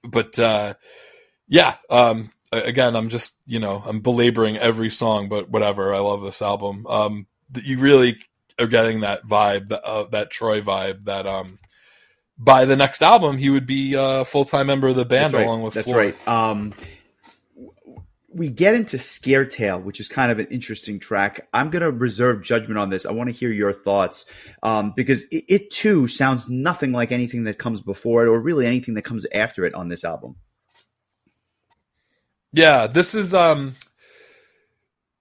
but uh, yeah, um, again, I'm just you know I'm belaboring every song, but whatever. I love this album. Um, you really are getting that vibe, that, uh, that Troy vibe. That um, by the next album, he would be a full time member of the band right. along with. That's Floyd. right. Um, we get into Scaretale, which is kind of an interesting track. I'm going to reserve judgment on this. I want to hear your thoughts um, because it, it, too sounds nothing like anything that comes before it or really anything that comes after it on this album. Yeah, this is um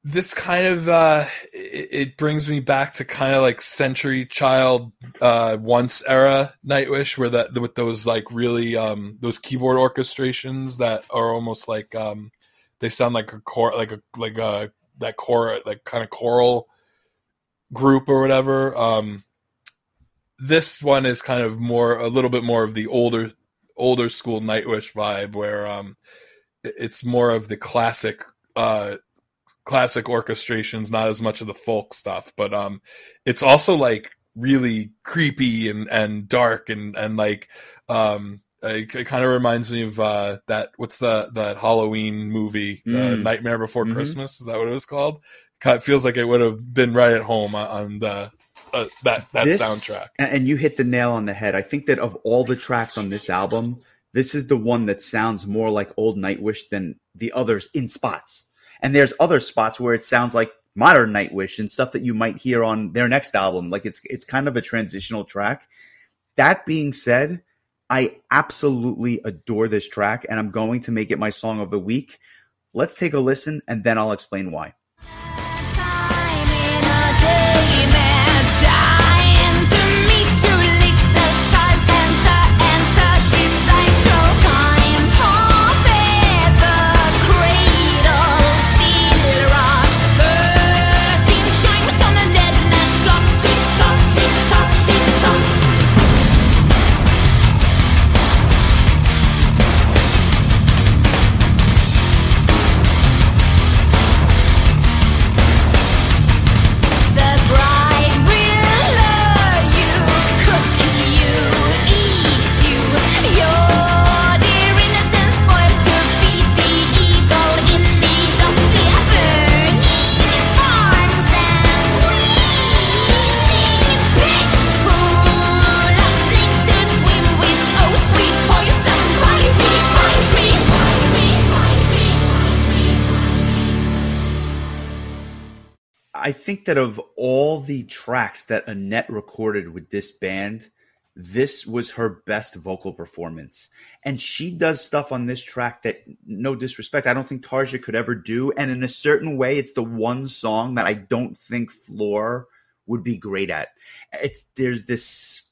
this kind of uh it, it brings me back to kind of like Century Child uh once era Nightwish where that with those like really um those keyboard orchestrations that are almost like um they sound like a core like a like a that core like kind of choral group or whatever. Um this one is kind of more a little bit more of the older older school Nightwish vibe where um it's more of the classic uh classic orchestrations not as much of the folk stuff but um it's also like really creepy and and dark and and like um it, it kind of reminds me of uh that what's the that halloween movie uh, mm. uh, nightmare before mm-hmm. christmas is that what it was called of feels like it would have been right at home on the uh, that that this, soundtrack and you hit the nail on the head i think that of all the tracks on this album this is the one that sounds more like old Nightwish than the others in spots. And there's other spots where it sounds like modern Nightwish and stuff that you might hear on their next album. Like it's it's kind of a transitional track. That being said, I absolutely adore this track and I'm going to make it my song of the week. Let's take a listen and then I'll explain why. Think that of all the tracks that Anette recorded with this band, this was her best vocal performance. And she does stuff on this track that, no disrespect, I don't think Tarja could ever do. And in a certain way, it's the one song that I don't think Floor would be great at. It's there's this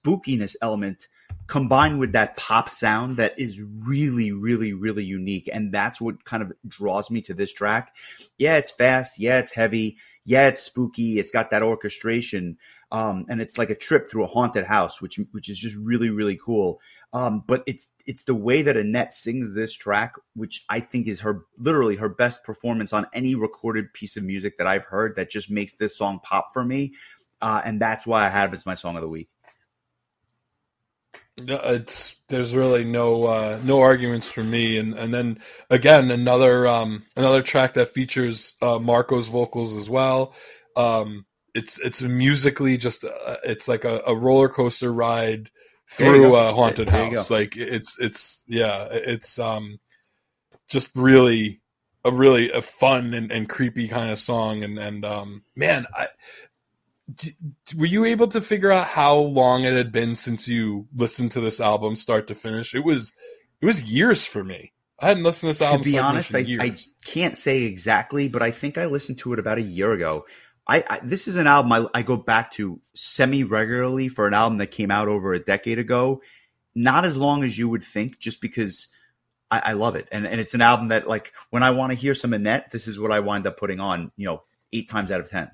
spookiness element combined with that pop sound that is really, really, really unique. And that's what kind of draws me to this track. Yeah, it's fast. Yeah, it's heavy yeah, it's spooky. It's got that orchestration, um, and it's like a trip through a haunted house, which which is just really really cool. Um, but it's it's the way that Anette sings this track, which I think is her literally her best performance on any recorded piece of music that I've heard. That just makes this song pop for me, uh, and that's why I have it as my song of the week. It's there's really no uh, no arguments for me, and and then again another um, another track that features uh, Marco's vocals as well. Um, it's it's musically just uh, it's like a, a, roller coaster ride through a haunted there, house. Like it's it's yeah it's um just really a really a fun and, and creepy kind of song, and and um man I were you able to figure out how long it had been since you listened to this album start to finish? It was it was years for me. I hadn't listened to this album. To be honest, I, I, can't say exactly, but I think I listened to it about a year ago. I, I this is an album I, I go back to semi regularly for an album that came out over a decade ago. Not as long as you would think, just because I, I love it, and and it's an album that like when I want to hear some Anette, this is what I wind up putting on. You know, eight times out of ten.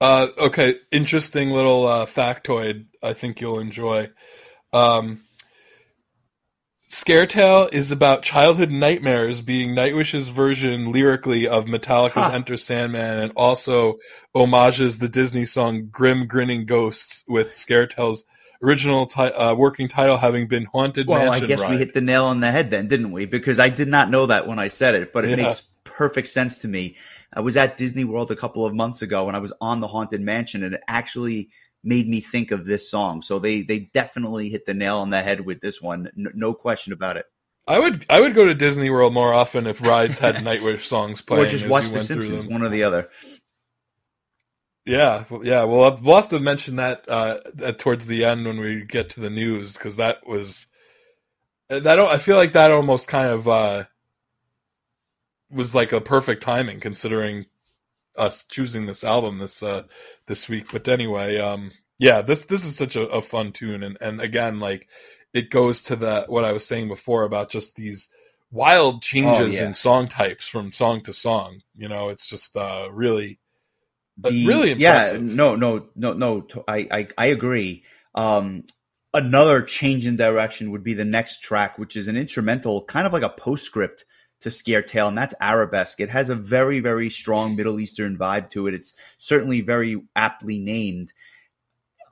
Uh, okay, interesting little uh, factoid. I think you'll enjoy. Um, Scaretale is about childhood nightmares being Nightwish's version lyrically of Metallica's huh. Enter Sandman and also homages the Disney song Grim Grinning Ghosts with Scaretale's original ti- uh, working title having been Haunted well, Mansion I guess Ride. we hit the nail on the head then, didn't we? Because I did not know that when I said it, but it yeah. makes perfect sense to me. I was at Disney World a couple of months ago and I was on the Haunted Mansion and it actually – made me think of this song. So they they definitely hit the nail on the head with this one. No, no question about it. I would I would go to Disney World more often if rides had Nightwish songs playing. or just watch The Simpsons, one or the other. Yeah, yeah. We'll have, we'll have to mention that uh, towards the end when we get to the news because that was that. I feel like that almost kind of uh, was like a perfect timing considering us choosing this album this uh, this week. But anyway, um, yeah, this this is such a, a fun tune, and and again, like it goes to the what I was saying before about just these wild changes oh, yeah. in song types from song to song. You know, it's just uh, really, uh, the, really impressive. Yeah, no, no, no, no. I I, I agree. Um, another change in direction would be the next track, which is an instrumental, kind of like a postscript to Scaretale, and that's Arabesque. It has a very, very strong Middle Eastern vibe to it. It's certainly very aptly named.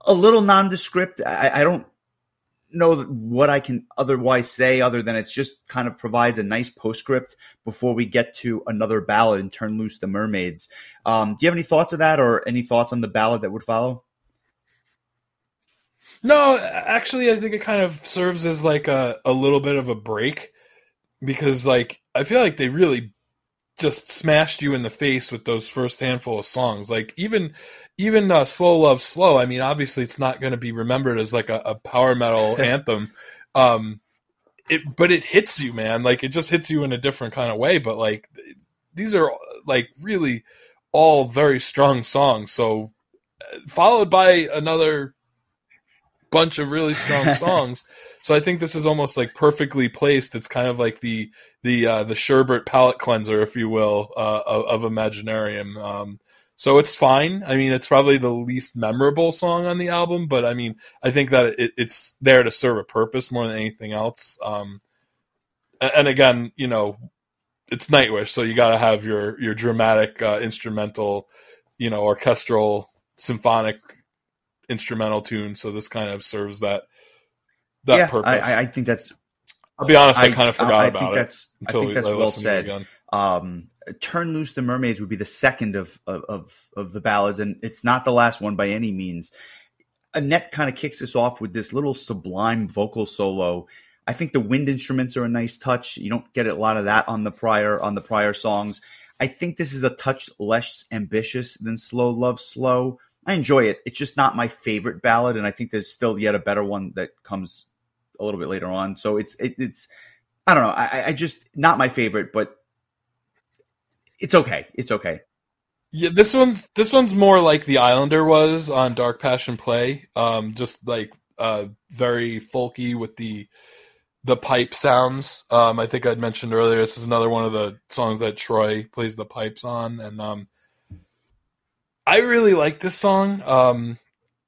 A little nondescript. I, I don't know what I can otherwise say other than it's just kind of provides a nice postscript before we get to another ballad and turn loose the mermaids. Um, do you have any thoughts of that or any thoughts on the ballad that would follow? No, actually, I think it kind of serves as like a, a little bit of a break because like I feel like they really just smashed you in the face with those first handful of songs. Like even even uh, "Slow Love Slow." I mean, obviously it's not going to be remembered as like a, a power metal anthem. Um, it but it hits you, man. Like it just hits you in a different kind of way. But like these are like really all very strong songs. So uh, followed by another bunch of really strong songs. So I think this is almost like perfectly placed. It's kind of like the the uh, the sherbet palate cleanser, if you will, uh, of, of Imaginaerum. Um, so it's fine. I mean, it's probably the least memorable song on the album, but I mean, I think that it, it's there to serve a purpose more than anything else. Um, and again, you know, it's Nightwish, so you got to have your your dramatic uh, instrumental, you know, orchestral, symphonic instrumental tune. So this kind of serves that that yeah, purpose. I, I think that's. I'll be honest, I, I kind of forgot I, about think That's, I think that's well said. Um, Turn Loose the Mermaids would be the second of, of, of the ballads, and it's not the last one by any means. Anette kind of kicks us off with this little sublime vocal solo. I think the wind instruments are a nice touch. You don't get a lot of that on the prior on the prior songs. I think this is a touch less ambitious than Slow Love Slow. I enjoy it. It's just not my favorite ballad, and I think there's still yet a better one that comes a little bit later on. So it's it, it's I don't know. I, I just not my favorite, but it's okay. It's okay. Yeah, this one's this one's more like the Islander was on Dark Passion Play. Um, just like uh, very folky with the the pipe sounds. Um, I think I'd mentioned earlier. This is another one of the songs that Troy plays the pipes on, and um, I really like this song. Um,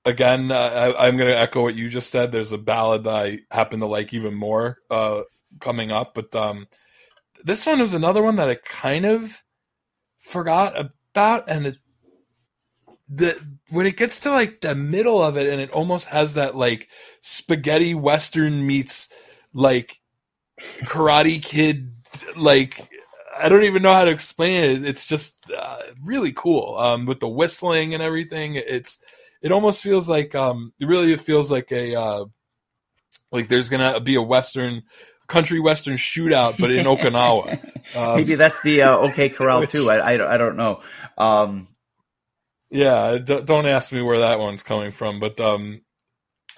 again, I, am going to echo what you just said. There's a ballad that I happen to like even more uh, coming up, but um, this one was another one that I kind of forgot about, and it, the when it gets to like the middle of it, and it almost has that like spaghetti western meets like Karate Kid like I don't even know how to explain it. It's just uh, really cool um, with the whistling and everything. It's it almost feels like um, it really feels like a uh, like there's gonna be a western country western shootout, but in Okinawa. Um, Maybe that's the uh, OK Corral which, too. I, I, I don't know. Um, Yeah, don't ask me where that one's coming from, but um,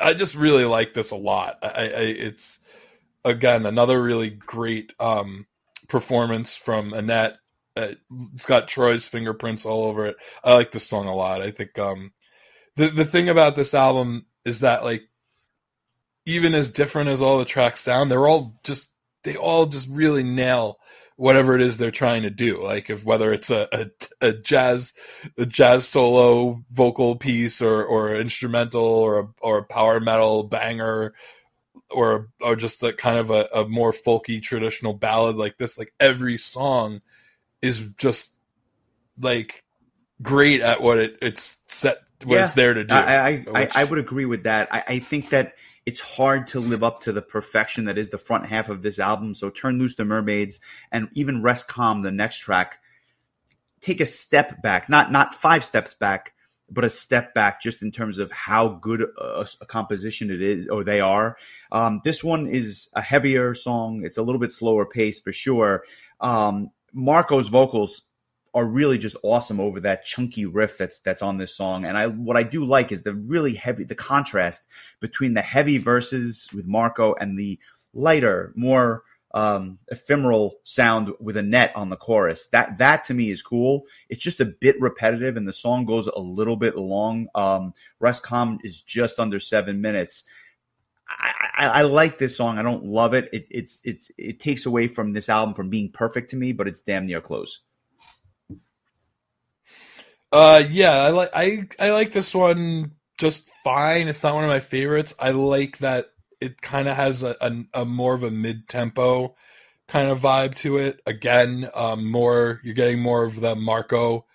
I just really like this a lot. I, I it's again another really great um performance from Anette. Uh, it's got Troy's fingerprints all over it. I like this song a lot. I think um the the thing about this album is that like even as different as all the tracks sound, they're all just they all just really nail whatever it is they're trying to do. Like if whether it's a, a, a jazz a jazz solo vocal piece or or instrumental or a, or a power metal banger or or just a kind of a, a more folky traditional ballad like this, like every song is just like great at what it, it's set what yeah, it's there to do. I I, which... I, I would agree with that. I, I think that it's hard to live up to the perfection that is the front half of this album. So Turn Loose the Mermaids and even Rest Calm, the next track, take a step back, not not five steps back, but a step back just in terms of how good a, a composition it is or they are. Um, this one is a heavier song. It's a little bit slower pace for sure. Um, Marco's vocals are really just awesome over that chunky riff that's that's on this song. And I what I do like is the really heavy the contrast between the heavy verses with Marco and the lighter, more um, ephemeral sound with Anette on the chorus. That that to me is cool. It's just a bit repetitive, and the song goes a little bit long. Um, Rest Calm is just under seven minutes. I, I, I, like this song. I don't love it. it. It's it's it takes away from this album from being perfect to me, but it's damn near close. Uh, yeah, I like I I like this one just fine. It's not one of my favorites. I like that it kind of has a, a, a, more of a mid tempo kind of vibe to it. Again, um, more you're getting more of the Marco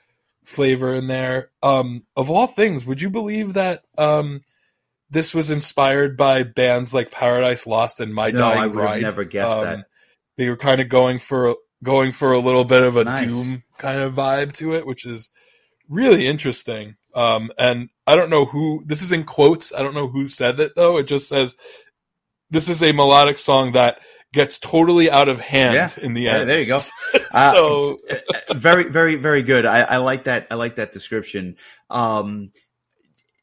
flavor in there. Um, of all things, would you believe that um, this was inspired by bands like Paradise Lost and My no, Dying I Bride? never guessed um, that. They were kind of going for going for a little bit of a nice. doom kind of vibe to it, which is really interesting. Um, and I don't know who this is in quotes. I don't know who said that though. It just says this is a melodic song that gets totally out of hand yeah. in the end. Yeah, there you go. so uh, very, very, very good. I, I, like that. I like that description. Um,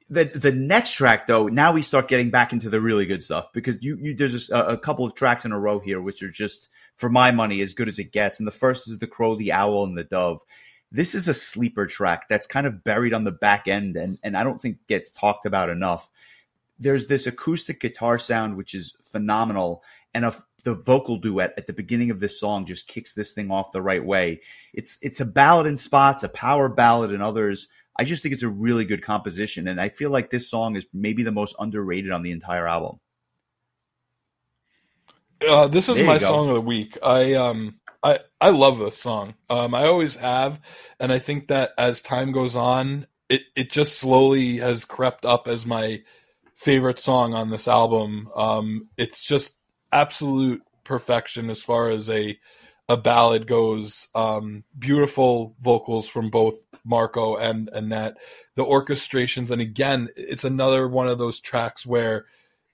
the the next track though, now we start getting back into the really good stuff because you, you there's a, a couple of tracks in a row here which are just for my money as good as it gets. And the first is the crow, the owl, and the dove this is a sleeper track that's kind of buried on the back end and, and I don't think gets talked about enough. There's this acoustic guitar sound, which is phenomenal. And a, the vocal duet at the beginning of this song just kicks this thing off the right way. It's, it's a ballad in spots, a power ballad in others. I just think it's a really good composition. And I feel like this song is maybe the most underrated on the entire album. Uh, this is my song of the week. I um I I love this song. Um, I always have, and I think that as time goes on, it it just slowly has crept up as my favorite song on this album. Um, it's just absolute perfection as far as a a ballad goes. Um, beautiful vocals from both Marco and Anette. The orchestrations, and again, it's another one of those tracks where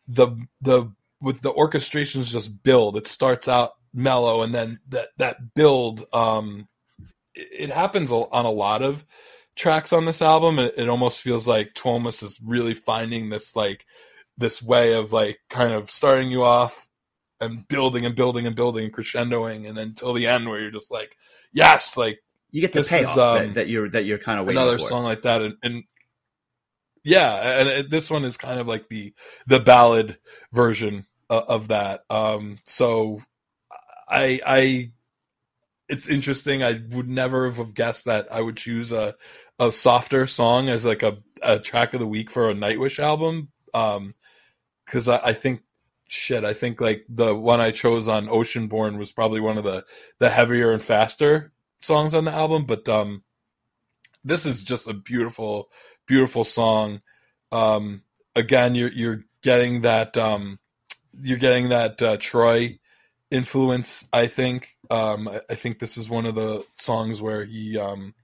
the the with the orchestrations just build. It starts out mellow and then that that build um it, happens on a lot of tracks on this album. It, it almost feels like Tuomas is really finding this like this way of like kind of starting you off and building and building and building and crescendoing and then till the end where you're just like yes like you get the payoff is, um, that, that, you're that you're kind of waiting another for. song like that. And, and yeah and it, this one is kind of like the the ballad version of, of that. Um so I I it's interesting. I would never have guessed that I would choose a a softer song as like a, a track of the week for a Nightwish album. Um, because I, I think shit, I think like the one I chose on Oceanborn was probably one of the the heavier and faster songs on the album. But um, this is just a beautiful, beautiful song. Um, again, you're you're getting that um, you're getting that uh, Troy influence. I think. Um, I, think this is one of the songs where he um,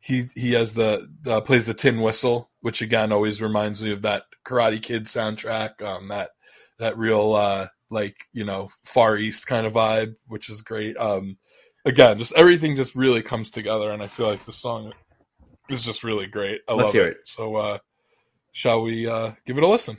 he he has the uh, plays the tin whistle, which again always reminds me of that Karate Kid soundtrack. Um, that that real uh, like you know Far East kind of vibe, which is great. Um, again, just everything just really comes together, and I feel like the song is just really great. I Let's love it. it. So, uh, shall we uh, give it a listen?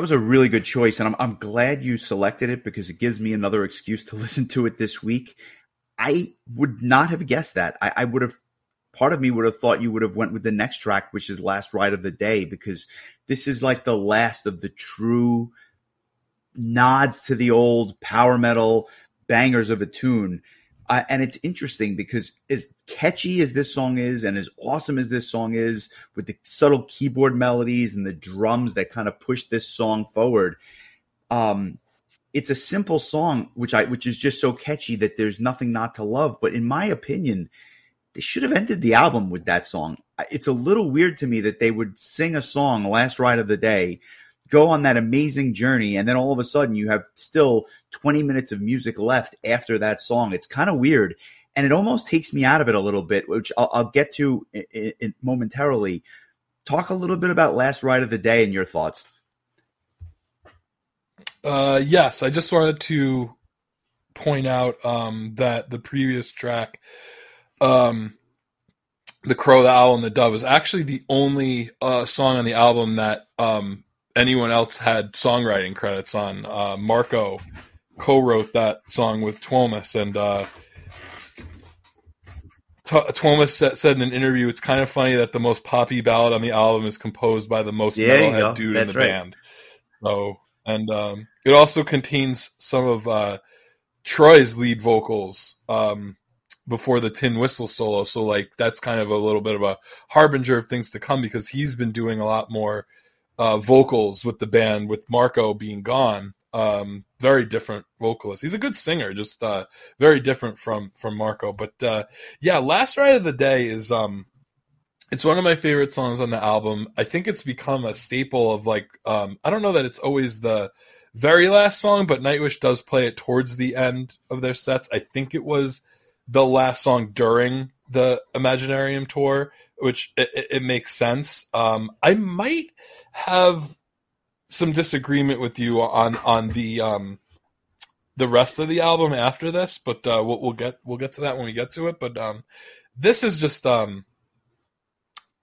That was a really good choice, and I'm I'm glad you selected it because it gives me another excuse to listen to it this week. I would not have guessed that. I, I would have part of me would have thought you would have went with the next track, which is Last Ride of the Day, because this is like the last of the true nods to the old power metal bangers of a tune. Uh, and it's interesting because as catchy as this song is and as awesome as this song is with the subtle keyboard melodies and the drums that kind of push this song forward um, it's a simple song which i which is just so catchy that there's nothing not to love. But in my opinion they should have ended the album with that song. It's a little weird to me that they would sing a song last ride of the day go on that amazing journey and then all of a sudden you have still 20 minutes of music left after that song. It's kind of weird and it almost takes me out of it a little bit which i'll, I'll get to in, in momentarily. Talk a little bit about last ride of the day and your thoughts. Uh, yes i just wanted to point out um, that the previous track um, the crow the owl and the dove is actually the only uh, song on the album that um, anyone else had songwriting credits on. Uh, Marco co-wrote that song with Tuomas, and uh, Tuomas said, said, in an interview, "It's kind of funny that the most poppy ballad on the album is composed by the most yeah, metalhead dude That's in the right. band." So, and um, it also contains some of uh, Troy's lead vocals. Um, before the tin whistle solo so like that's kind of a little bit of a harbinger of things to come because he's been doing a lot more uh, vocals with the band with Marco being gone. Um, very different vocalist. He's a good singer, just uh, very different from from Marco. But uh, yeah, Last Ride of the Day is um, it's one of my favorite songs on the album. I think it's become a staple of like um, I don't know that it's always the very last song, but Nightwish does play it towards the end of their sets. I think it was the last song during the Imaginaerum tour, which it, it makes sense. Um, I might have some disagreement with you on on the um the rest of the album after this, but uh, we'll, we'll get we'll get to that when we get to it. But um, this is just um,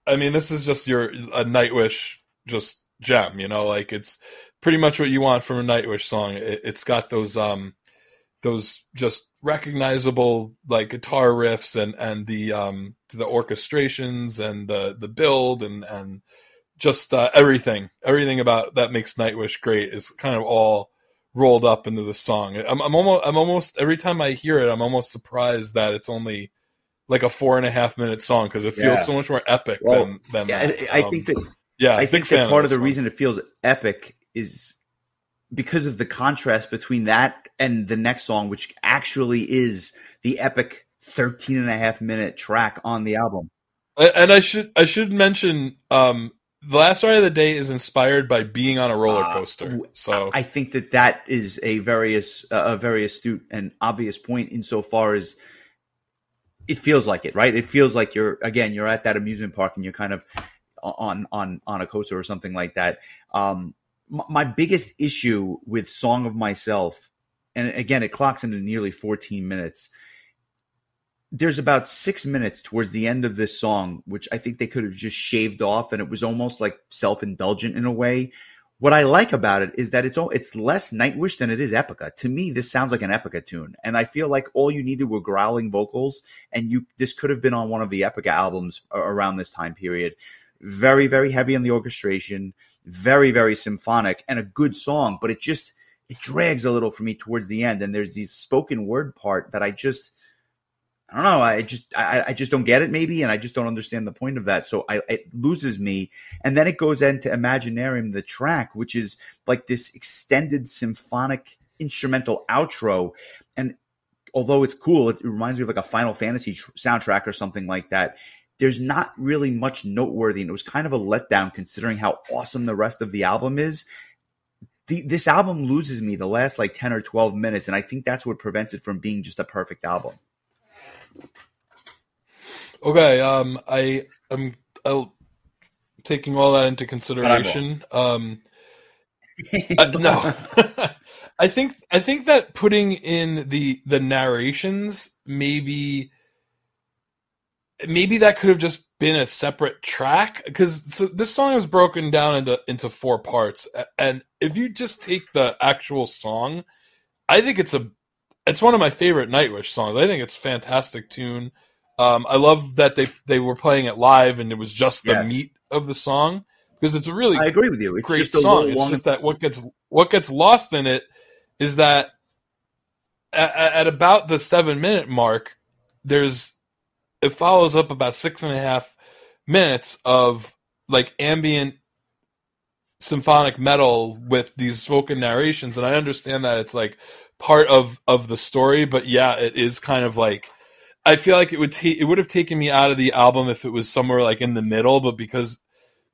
I mean, this is just your a Nightwish just gem, you know, like it's pretty much what you want from a Nightwish song. It, has got those um those just recognizable like guitar riffs and and the um the orchestrations and the the build and and just uh, everything, everything about that makes Nightwish great is kind of all rolled up into the song. I'm, I'm almost, I'm almost every time I hear it, I'm almost surprised that it's only like a four and a half minute song because it feels yeah. so much more epic well, than than. Yeah, that. I, I think that. Um, yeah, I think that part of, the reason it feels epic is because of the contrast between that and the next song, which actually is the epic 13 and a half minute track on the album. And I should I should mention um, the last ride of the day is inspired by being on a roller uh, coaster. Uh, so I think that that is a very a very astute and obvious point insofar as it feels like it, right? It feels like you're again you're at that amusement park and you're kind of on on on a coaster or something like that. Um, my, my biggest issue with "Song of Myself," and again, it clocks into nearly 14 minutes there's about six minutes towards the end of this song, which I think they could have just shaved off, and it was almost like self indulgent in a way, what I like about it is that it's all it's less Nightwish than it is Epica. To me, this sounds like an Epica tune, and I feel like all you needed were growling vocals, and you this could have been on one of the Epica albums around this time period. Very, very heavy on the orchestration, very, very symphonic, and a good song, but it just it drags a little for me towards the end, and there's these spoken word part that I just I don't know. I just I, I, just don't get it maybe, and I just don't understand the point of that. So I, it loses me, and then it goes into Imaginaerum, the track, which is like this extended symphonic instrumental outro, and although it's cool, it reminds me of like a Final Fantasy tr- soundtrack or something like that. There's not really much noteworthy, and it was kind of a letdown considering how awesome the rest of the album is. The, this album loses me the last like 10 or 12 minutes, and I think that's what prevents it from being just a perfect album. Okay, um, I am I'll, taking all that into consideration. Um, uh, no, I think I think that putting in the the narrations maybe maybe that could have just been a separate track because so this song is broken down into into four parts and if you just take the actual song i think it's a it's one of my favorite Nightwish songs. I think it's a fantastic tune. Um, I love that they they were playing it live and it was just the yes. meat of the song because it's a really I agree with you. It's great song. It's just that what gets what gets lost in it is that at, at about the seven minute mark, there's it follows up about six and a half minutes of like ambient symphonic metal with these spoken narrations and i understand that it's like part of of the story, but yeah, it is kind of like I feel like it would take it would have taken me out of the album if it was somewhere like in the middle, but because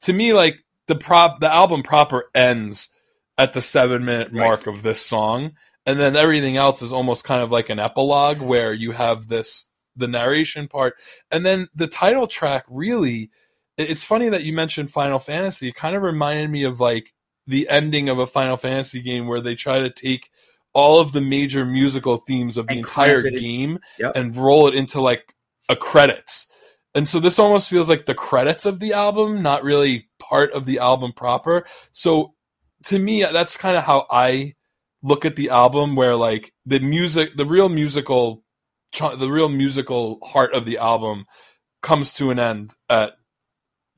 to me like the prop the album proper ends at the 7 minute mark right. of this song and then everything else is almost kind of like an epilogue where you have this the narration part and then the title track really it's funny that you mentioned Final Fantasy it kind of reminded me of like the ending of a Final Fantasy game where they try to take all of the major musical themes of the and entire game yep. and roll it into like a credits. And so this almost feels like the credits of the album, not really part of the album proper. So to me, that's kind of how I look at the album, where like the music, the real musical, the real musical heart of the album comes to an end at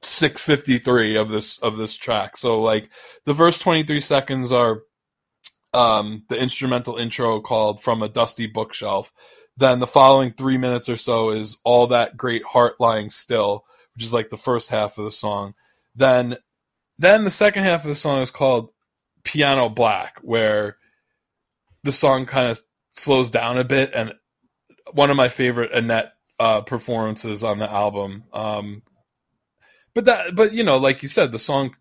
653 of this of this track. So like the first 23 seconds are um, the instrumental intro called From a Dusty Bookshelf. Then the following three minutes or so is All That Great Heart Lying Still, which is like the first half of the song. Then then the second half of the song is called Piano Black, where the song kind of slows down a bit and one of my favorite Anette uh, performances on the album. Um, but that, but you know, like you said, the song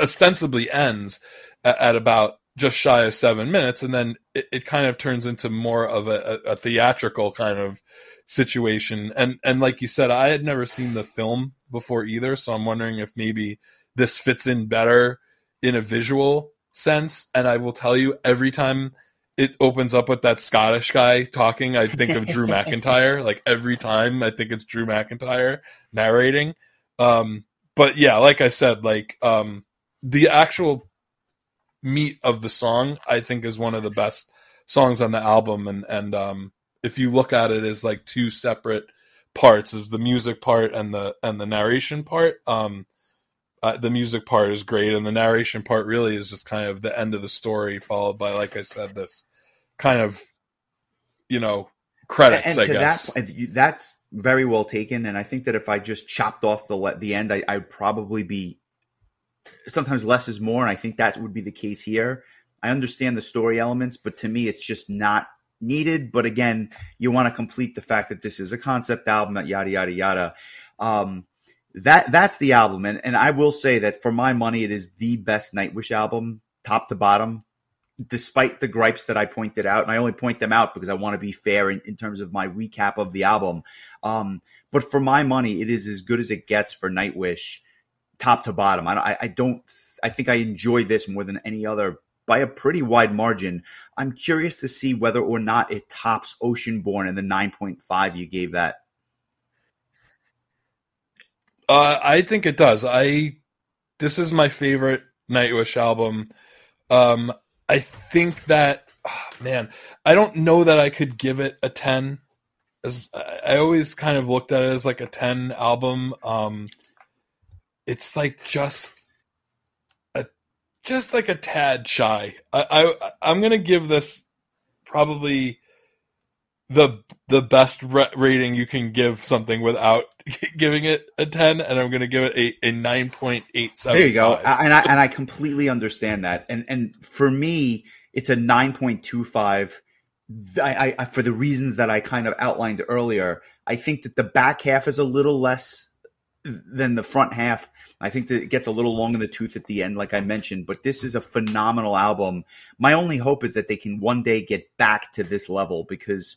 ostensibly ends at, at about just shy of seven minutes, and then it, it kind of turns into more of a, a, a, theatrical kind of situation. And and like you said, I had never seen the film before either, so I'm wondering if maybe this fits in better in a visual sense. And I will tell you, every time it opens up with that Scottish guy talking, I think of Drew McIntyre. Like every time, I think it's Drew McIntyre narrating. Um, but yeah, like I said, like um, the actual meat of the song, I think is one of the best songs on the album. And and um, if you look at it as like two separate parts of the music part and the and the narration part, um, uh, the music part is great, and the narration part really is just kind of the end of the story, followed by, like I said, this kind of you know credits. And I guess that, that's very well taken, and I think that if I just chopped off the the end, I, I'd probably be sometimes less is more, and I think that would be the case here. I understand the story elements, but to me, it's just not needed. But again, you want to complete the fact that this is a concept album, that yada yada yada. Um, that that's the album, and and I will say that for my money, it is the best Nightwish album, top to bottom. Despite the gripes that I pointed out, and I only point them out because I want to be fair in, in terms of my recap of the album. Um, but for my money, it is as good as it gets for Nightwish top to bottom. I, I don't. I think I enjoy this more than any other by a pretty wide margin. I'm curious to see whether or not it tops Oceanborn and the 9.5 you gave that. Uh, I think it does. I this is my favorite Nightwish album. Um, I think that oh, man, I don't know that I could give it a ten. As I always kind of looked at it as like a ten album. Um, it's like just a just like a tad shy. I, I I'm gonna give this probably the the best rating you can give something without giving it a 10 and i'm going to give it a, a 9.87 there you go. And i and i completely understand that. And and for me it's a 9.25 I, I for the reasons that i kind of outlined earlier i think that the back half is a little less than the front half I think that it gets a little long in the tooth at the end, like I mentioned, but this is a phenomenal album. My only hope is that they can one day get back to this level because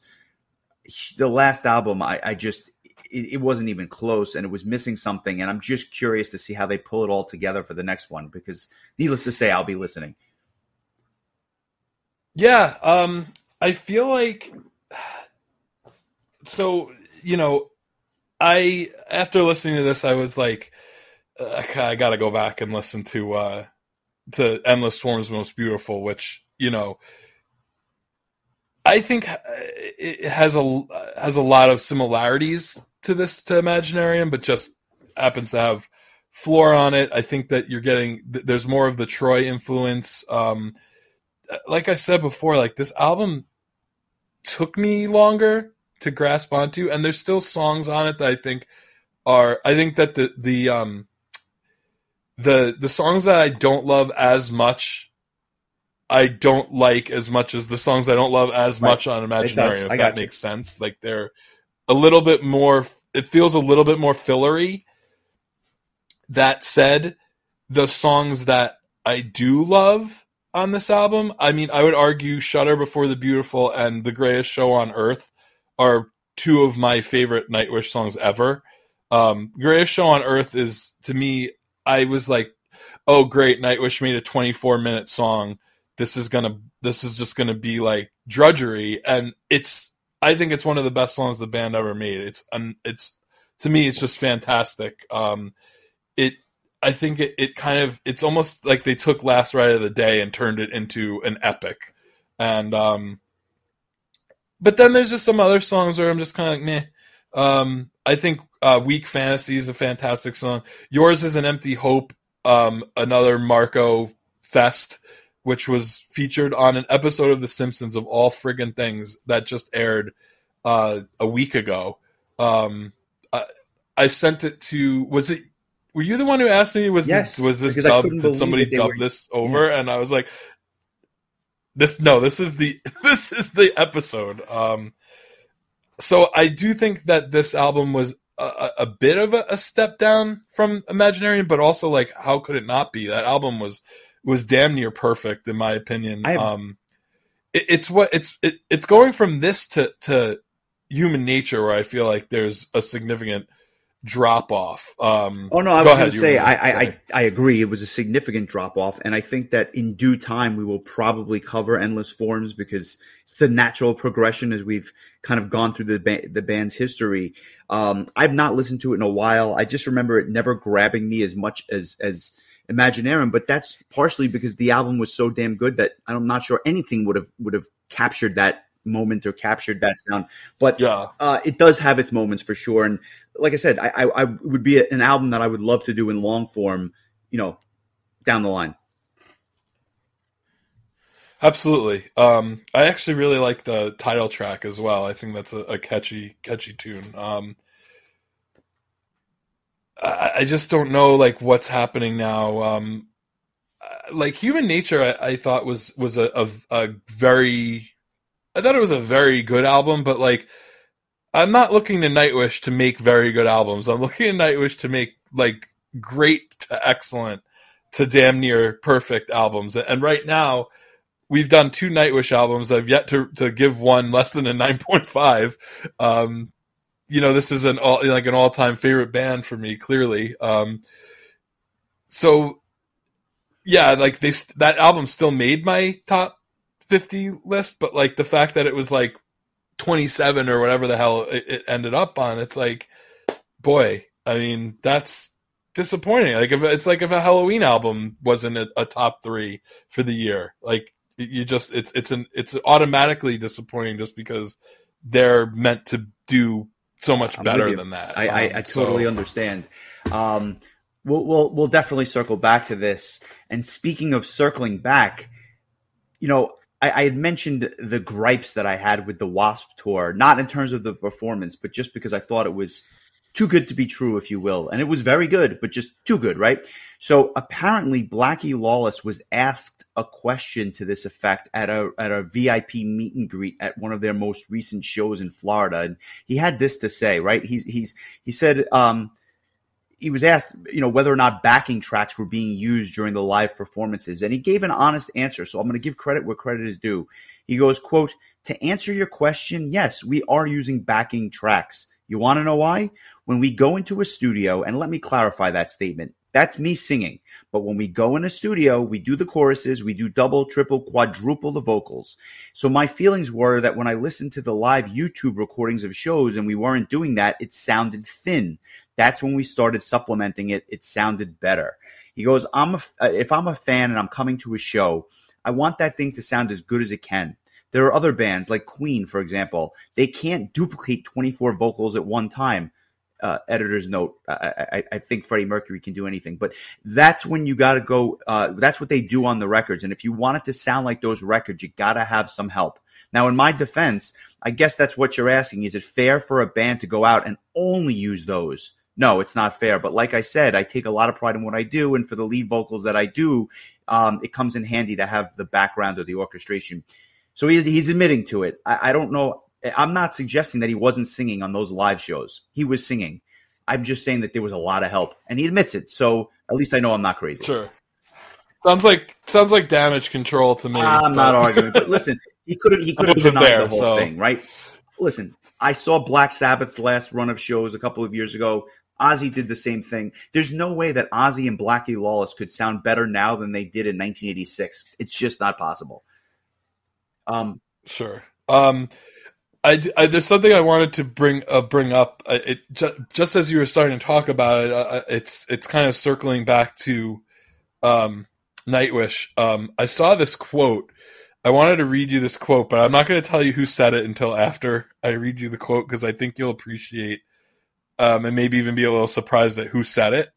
the last album, I, I just it, it, wasn't even close, and it was missing something. And I'm just curious to see how they pull it all together for the next one. Because, needless to say, I'll be listening. Yeah, um, I feel like so. You know, I after listening to this, I was like, I got to go back and listen to uh, to Endless Forms Most Beautiful, which you know I think uh, it has a has a lot of similarities to this to Imaginaerum, but just happens to have floor on it. I think that you're getting there's more of the Troy influence. Um, like I said before, like this album took me longer to grasp onto, and there's still songs on it that I think are. I think that the the um the the songs that I don't love as much I don't like as much as the songs I don't love as right. much on Imaginary, if that you. makes sense. Like they're a little bit more it feels a little bit more fillery. That said, the songs that I do love on this album, I mean, I would argue Shudder Before the Beautiful and The Greatest Show on Earth are two of my favorite Nightwish songs ever. Um, Greatest Show on Earth is to me, I was like, oh great, Nightwish made a 24 minute song. This is gonna this is just gonna be like drudgery. And it's i think it's one of the best songs the band ever made. It's um, it's to me it's just fantastic. Um it i think it, it kind of it's almost like they took last ride of the day and turned it into an epic. And um but then there's just some other songs where i'm just kind of like meh. Um i think uh weak fantasy is a fantastic song yours is an empty hope um another marco fest which was featured on an episode of The Simpsons of all friggin' things that just aired uh, a week ago. Um, I, I, sent it to. Was it? Were you the one who asked me? Was yes, this, was this dubbed? Did somebody dub were, this over? Yeah. And I was like, this no, this is the this is the episode. Um, so I do think that this album was a, a bit of a, a, step down from Imaginaerum, but also like, how could it not be? That album was was damn near perfect in my opinion. Have, um, it, it's what it's it, it's going from this to to human nature where I feel like there's a significant drop off. Um, oh no, I was going to say I, I I agree. It was a significant drop off, and I think that in due time we will probably cover endless forms because it's a natural progression as we've kind of gone through the ba- the band's history. Um, I've not listened to it in a while. I just remember it never grabbing me as much as as Imaginaerum, but that's partially because the album was so damn good that I'm not sure anything would have would have captured that moment or captured that sound. But yeah, uh, it does have its moments for sure. And like I said, I, I, I would be an album that I would love to do in long form, you know, down the line. Absolutely. Um, I actually really like the title track as well. I think that's a, a catchy, catchy tune. Um, I, I just don't know like what's happening now. Um, uh, like Human Nature, I, I thought was was a, a, a very, I thought it was a very good album, but like I'm not looking to Nightwish to make very good albums. I'm looking to Nightwish to make like great to excellent to damn near perfect albums. And right now, we've done two Nightwish albums. I've yet to to give one less than a nine point five. Um, you know, this is an all like an all time favorite band for me. Clearly, um, so yeah, like they that album still made my top fifty list, but like the fact that it was like twenty seven or whatever the hell it, it ended up on, it's like, boy, I mean, that's disappointing. Like if it's like if a Halloween album wasn't a, a top three for the year, like you just it's it's an it's automatically disappointing just because they're meant to do so much better than that. I, um, I, I totally so. understand. Um, we'll, we'll we'll definitely circle back to this. And speaking of circling back, you know, I, I, had mentioned the gripes that I had with the W.A.S.P. tour, not in terms of the performance, but just because I thought it was too good to be true, if you will. And it was very good, but just too good, right? So apparently Blackie Lawless was asked a question to this effect at a at a VIP meet and greet at one of their most recent shows in Florida. And he had this to say, right? He's he's he said um he was asked, you know, whether or not backing tracks were being used during the live performances, and he gave an honest answer. So I'm going to give credit where credit is due. He goes, "quote To answer your question, yes, we are using backing tracks. You want to know why? When we go into a studio, and let me clarify that statement. That's me singing. But when we go in a studio, we do the choruses, we do double, triple, quadruple the vocals. So my feelings were that when I listened to the live YouTube recordings of shows and we weren't doing that, it sounded thin. That's when we started supplementing it. It sounded better. He goes, I'm a, uh, if I'm a fan and I'm coming to a show, I want that thing to sound as good as it can. There are other bands like Queen, for example. They can't duplicate 24 vocals at one time. Uh, editor's note. I, I, I, think Freddie Mercury can do anything, but that's when you got to go. Uh, that's what they do on the records. And if you want it to sound like those records, you got to have some help. Now, in my defense, I guess that's what you're asking. Is it fair for a band to go out and only use those? no, it's not fair. But like I said, I take a lot of pride in what I do, and for the lead vocals that I do, um, it comes in handy to have the background or the orchestration. So he's, he's admitting to it. I, I don't know. I'm not suggesting that he wasn't singing on those live shows. He was singing. I'm just saying that there was a lot of help, and he admits it. So at least I know I'm not crazy. Sure. Sounds like sounds like damage control to me. I'm but... not arguing, but listen, he could have he could have denied there, the whole so... thing, right? Listen, I saw Black Sabbath's last run of shows a couple of years ago. Ozzy did the same thing. There's no way that Ozzy and Blackie Lawless could sound better now than they did in 1986. It's just not possible. Um, sure. Um, I, I, there's something I wanted to bring uh, bring up. It just, just as you were starting to talk about it, uh, it's it's kind of circling back to um, Nightwish. Um, I saw this quote. I wanted to read you this quote, but I'm not going to tell you who said it until after I read you the quote because I think you'll appreciate um, and maybe even be a little surprised at who said it.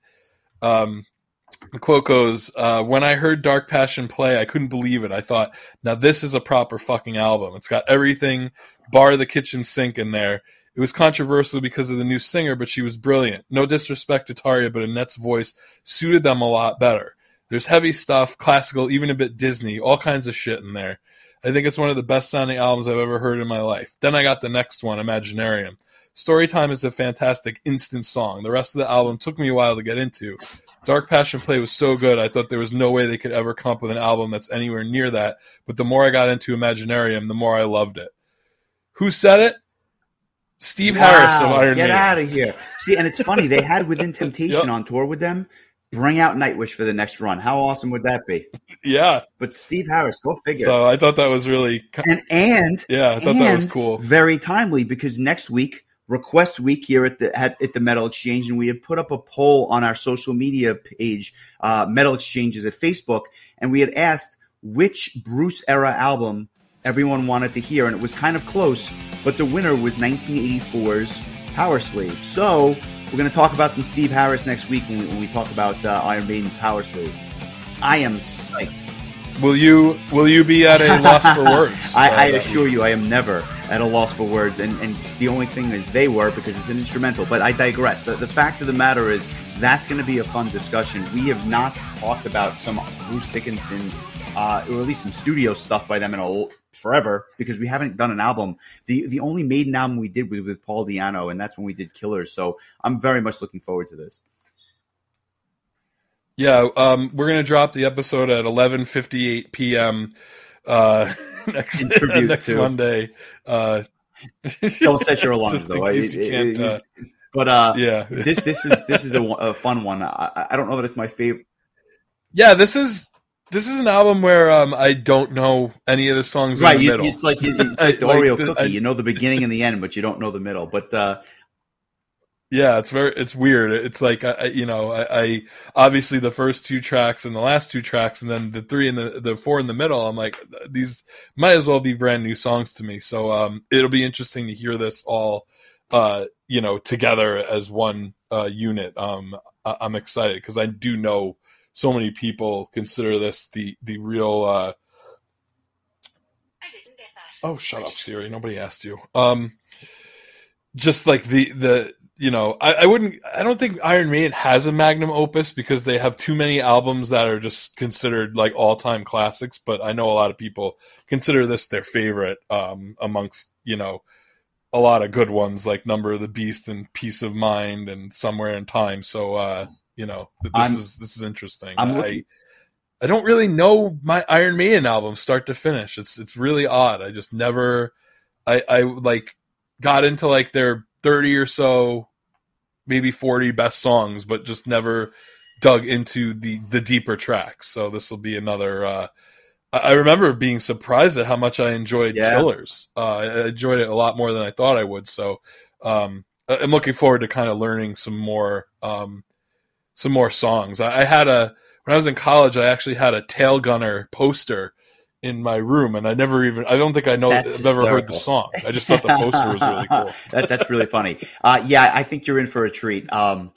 The quote goes, uh, "When I heard Dark Passion play, I couldn't believe it. I thought, now this is a proper fucking album. It's got everything, bar the kitchen sink in there." It was controversial because of the new singer, but she was brilliant. No disrespect to Tarja, but Anette's voice suited them a lot better. There's heavy stuff, classical, even a bit Disney, all kinds of shit in there. I think it's one of the best sounding albums I've ever heard in my life. Then I got the next one, Imaginaerum. Storytime is a fantastic instant song. The rest of the album took me a while to get into. Dark Passion Play was so good, I thought there was no way they could ever come up with an album that's anywhere near that. But the more I got into Imaginaerum, the more I loved it. Who said it? Steve wow, Harris of Iron Get Maiden. Get out of here. See, and it's funny, they had Within Temptation yep. on tour with them. Bring out Nightwish for the next run. How awesome would that be? Yeah. But Steve Harris, go figure. So I thought that was really and and yeah, I thought that was cool. Very timely because next week request week here at the at, at, the Metal Exchange, and we had put up a poll on our social media page, uh, Metal Exchanges at Facebook, and we had asked which Bruce era album everyone wanted to hear, and it was kind of close, but the winner was 1984's Powerslave So we're going to talk about some Steve Harris next week when we, when we talk about uh, Iron Maiden Powerslave. I am psyched. Will you will you be at a loss for words? I, I assure you, I am never at a loss for words. And, and the only thing is they were because it's an instrumental. But I digress. The, the fact of the matter is that's going to be a fun discussion. We have not talked about some Bruce Dickinson, uh, or at least some studio stuff by them in a forever because we haven't done an album. The the only Maiden album we did was with Paul Di'Anno, and that's when we did Killers. So I'm very much looking forward to this. Yeah, um, we're gonna drop the episode at 11:58 p.m. Uh, next next to. Monday. Uh, Don't set your alarms though. I, it, uh, but uh, yeah, this this is this is a, a fun one. I, I, don't know that it's my favorite. Yeah, this is this is an album where um, I don't know any of the songs. Right, you, it's like it's like the Oreo cookie. you know the beginning and the end, but you don't know the middle. But uh, Yeah, it's very it's weird. It's like I, you know, I, I, obviously the first two tracks and the last two tracks, and then the three and the the four in the middle. I'm like, these might as well be brand new songs to me. So um, it'll be interesting to hear this all, uh, you know, together as one uh, unit. Um, I, am excited because I do know so many people consider this the the real. Uh, oh, shut up, Siri! Nobody asked you. Um, just like the the you know, I, I, wouldn't. I don't think Iron Maiden has a magnum opus because they have too many albums that are just considered like all time classics. But I know a lot of people consider this their favorite um, amongst you know a lot of good ones like Number of the Beast and Piece of Mind and Somewhere in Time. So uh, you know, this I'm, is this is interesting. I'm I, I don't really know my Iron Maiden album start to finish. It's it's really odd. I just never. I I like got into like their 30 or so, maybe 40 best songs, but just never dug into the the deeper tracks. So this will be another. Uh, I remember being surprised at how much I enjoyed yeah. Killers. Uh, I enjoyed it a lot more than I thought I would. So um, I'm looking forward to kind of learning some more um, some more songs. I, I, had a when I was in college. I actually had a Tail Gunner poster in my room, and I never even I don't think I know that's I've hysterical. ever heard the song. I just thought the poster was really cool. that, that's really funny. Uh, yeah, I think you're in for a treat. Um,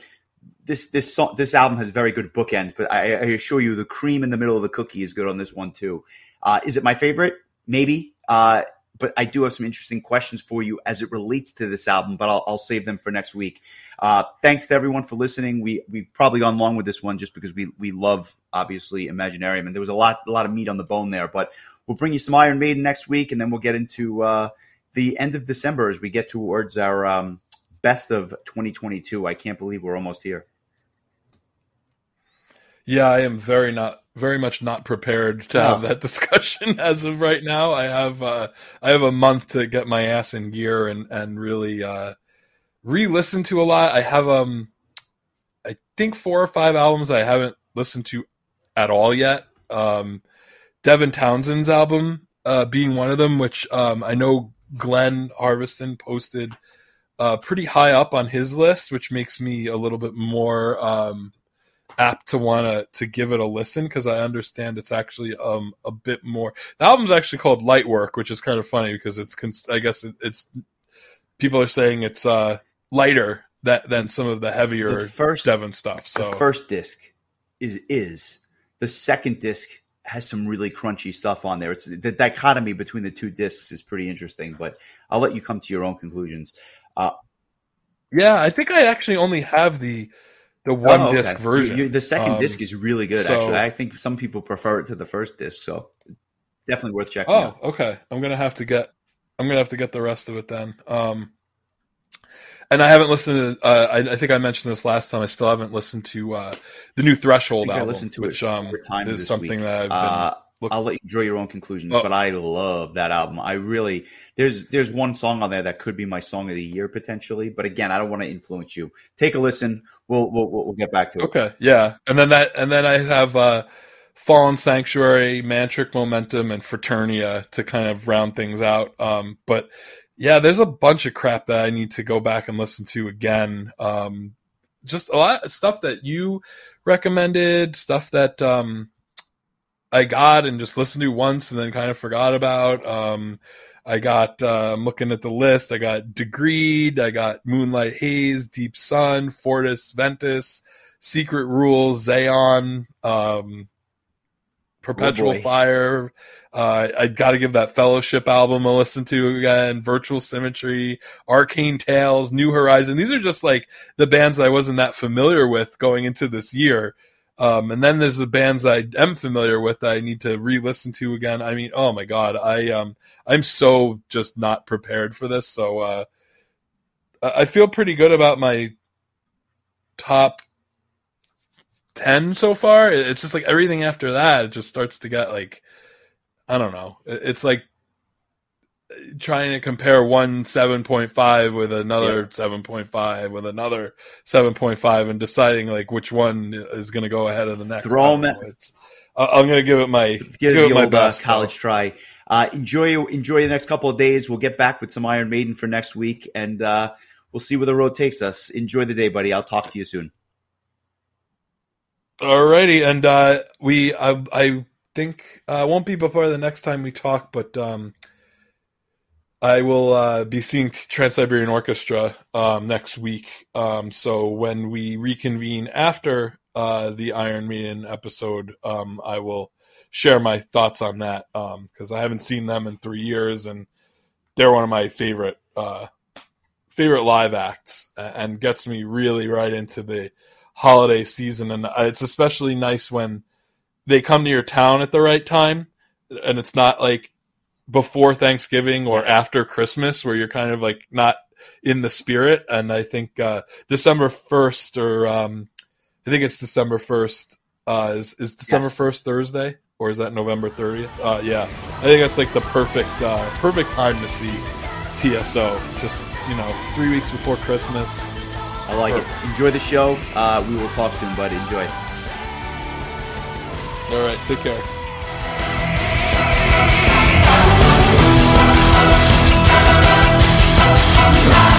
this this song, this album has very good bookends, but I, I, assure you, the cream in the middle of the cookie is good on this one too. Uh, is it my favorite? Maybe. Uh, but I do have some interesting questions for you as it relates to this album, but I'll, I'll save them for next week. Uh, thanks to everyone for listening. We we've probably gone long with this one just because we we love obviously Imaginaerum, and there was a lot a lot of meat on the bone there. But we'll bring you some Iron Maiden next week, and then we'll get into uh, the end of December as we get towards our um, best of 2022. I can't believe we're almost here. Yeah, I am very not very much not prepared to have that discussion as of right now. I have uh, I have a month to get my ass in gear and and really uh, re-listen to a lot. I have um I think four or five albums I haven't listened to at all yet. Um, Devin Townsend's album uh, being one of them, which um, I know Glenn Harveston posted uh, pretty high up on his list, which makes me a little bit more um, apt to want to to give it a listen because I understand it's actually um a bit more. The album's actually called Light Work, which is kind of funny because it's I guess it, it's people are saying it's uh lighter that than some of the heavier the first Devin stuff. So the first disc is is the second disc has some really crunchy stuff on there. It's the dichotomy between the two discs is pretty interesting, but I'll let you come to your own conclusions. Uh, yeah, I think I actually only have the the one oh, okay. disc version. You, the second um, disc is really good. So, actually, I think some people prefer it to the first disc, so definitely worth checking. Oh, out. okay. I'm gonna have to get. I'm gonna have to get the rest of it then. Um, and I haven't listened to. Uh, I, I, think I mentioned this last time. I still haven't listened to uh, the new Threshold album, which um, is something week. that I've been. Uh, Look, I'll let you draw your own conclusions, oh. but I love that album. I really there's there's one song on there that could be my song of the year potentially, but again, I don't want to influence you. Take a listen. We'll we'll we'll get back to it. Okay, yeah, and then that and then I have uh, Fallen Sanctuary, Mantric Momentum, and Freternia to kind of round things out. Um, but yeah, there's a bunch of crap that I need to go back and listen to again. Um, just a lot of stuff that you recommended, stuff that um, I got and just listened to once and then kind of forgot about. Um, I got, uh, I'm looking at the list. I got Degreed. I got Moonlight Haze, Deep Sun, Fortis Ventus, Secret Rules, Xaon, um, Perpetual oh Fire. Uh, I got to give that Fellowship album a listen to again. Virtual Symmetry, Arcane Tales, New Horizon. These are just like the bands that I wasn't that familiar with going into this year. Um, and then there's the bands I am familiar with that I need to re-listen to again. I mean, oh my god, I um, I'm so just not prepared for this. So uh, I feel pretty good about my top ten so far. It's just like everything after that, it just starts to get like, I don't know. It's like trying to compare one 7.5 with another yeah. 7.5 with another 7.5 and deciding like which one is going to go ahead of the next. Throw them. I'm going to give it my give, give it my old, uh, best uh, college try. Uh, enjoy enjoy the next couple of days. We'll get back with some Iron Maiden for next week, and uh, we'll see where the road takes us. Enjoy the day, buddy. I'll talk to you soon. Alrighty, and uh, we I, I think uh, won't be before the next time we talk, but um, I will uh, be seeing Trans Siberian Orchestra um, next week. Um, so when we reconvene after uh, the Iron Maiden episode, um, I will share my thoughts on that because um, I haven't seen them in three years, and they're one of my favorite uh, favorite live acts, and gets me really right into the holiday season. And it's especially nice when they come to your town at the right time, and it's not like before Thanksgiving or after Christmas where you're kind of like not in the spirit. And I think uh, December first or um, I think it's December first. Uh, is is December first. Thursday or is that November thirtieth? Uh, yeah, I think that's like the perfect uh, perfect time to see TSO. Just you know, three weeks before Christmas. I like it. Enjoy the show. Uh, we will talk soon, buddy. Enjoy. All right, take care. Last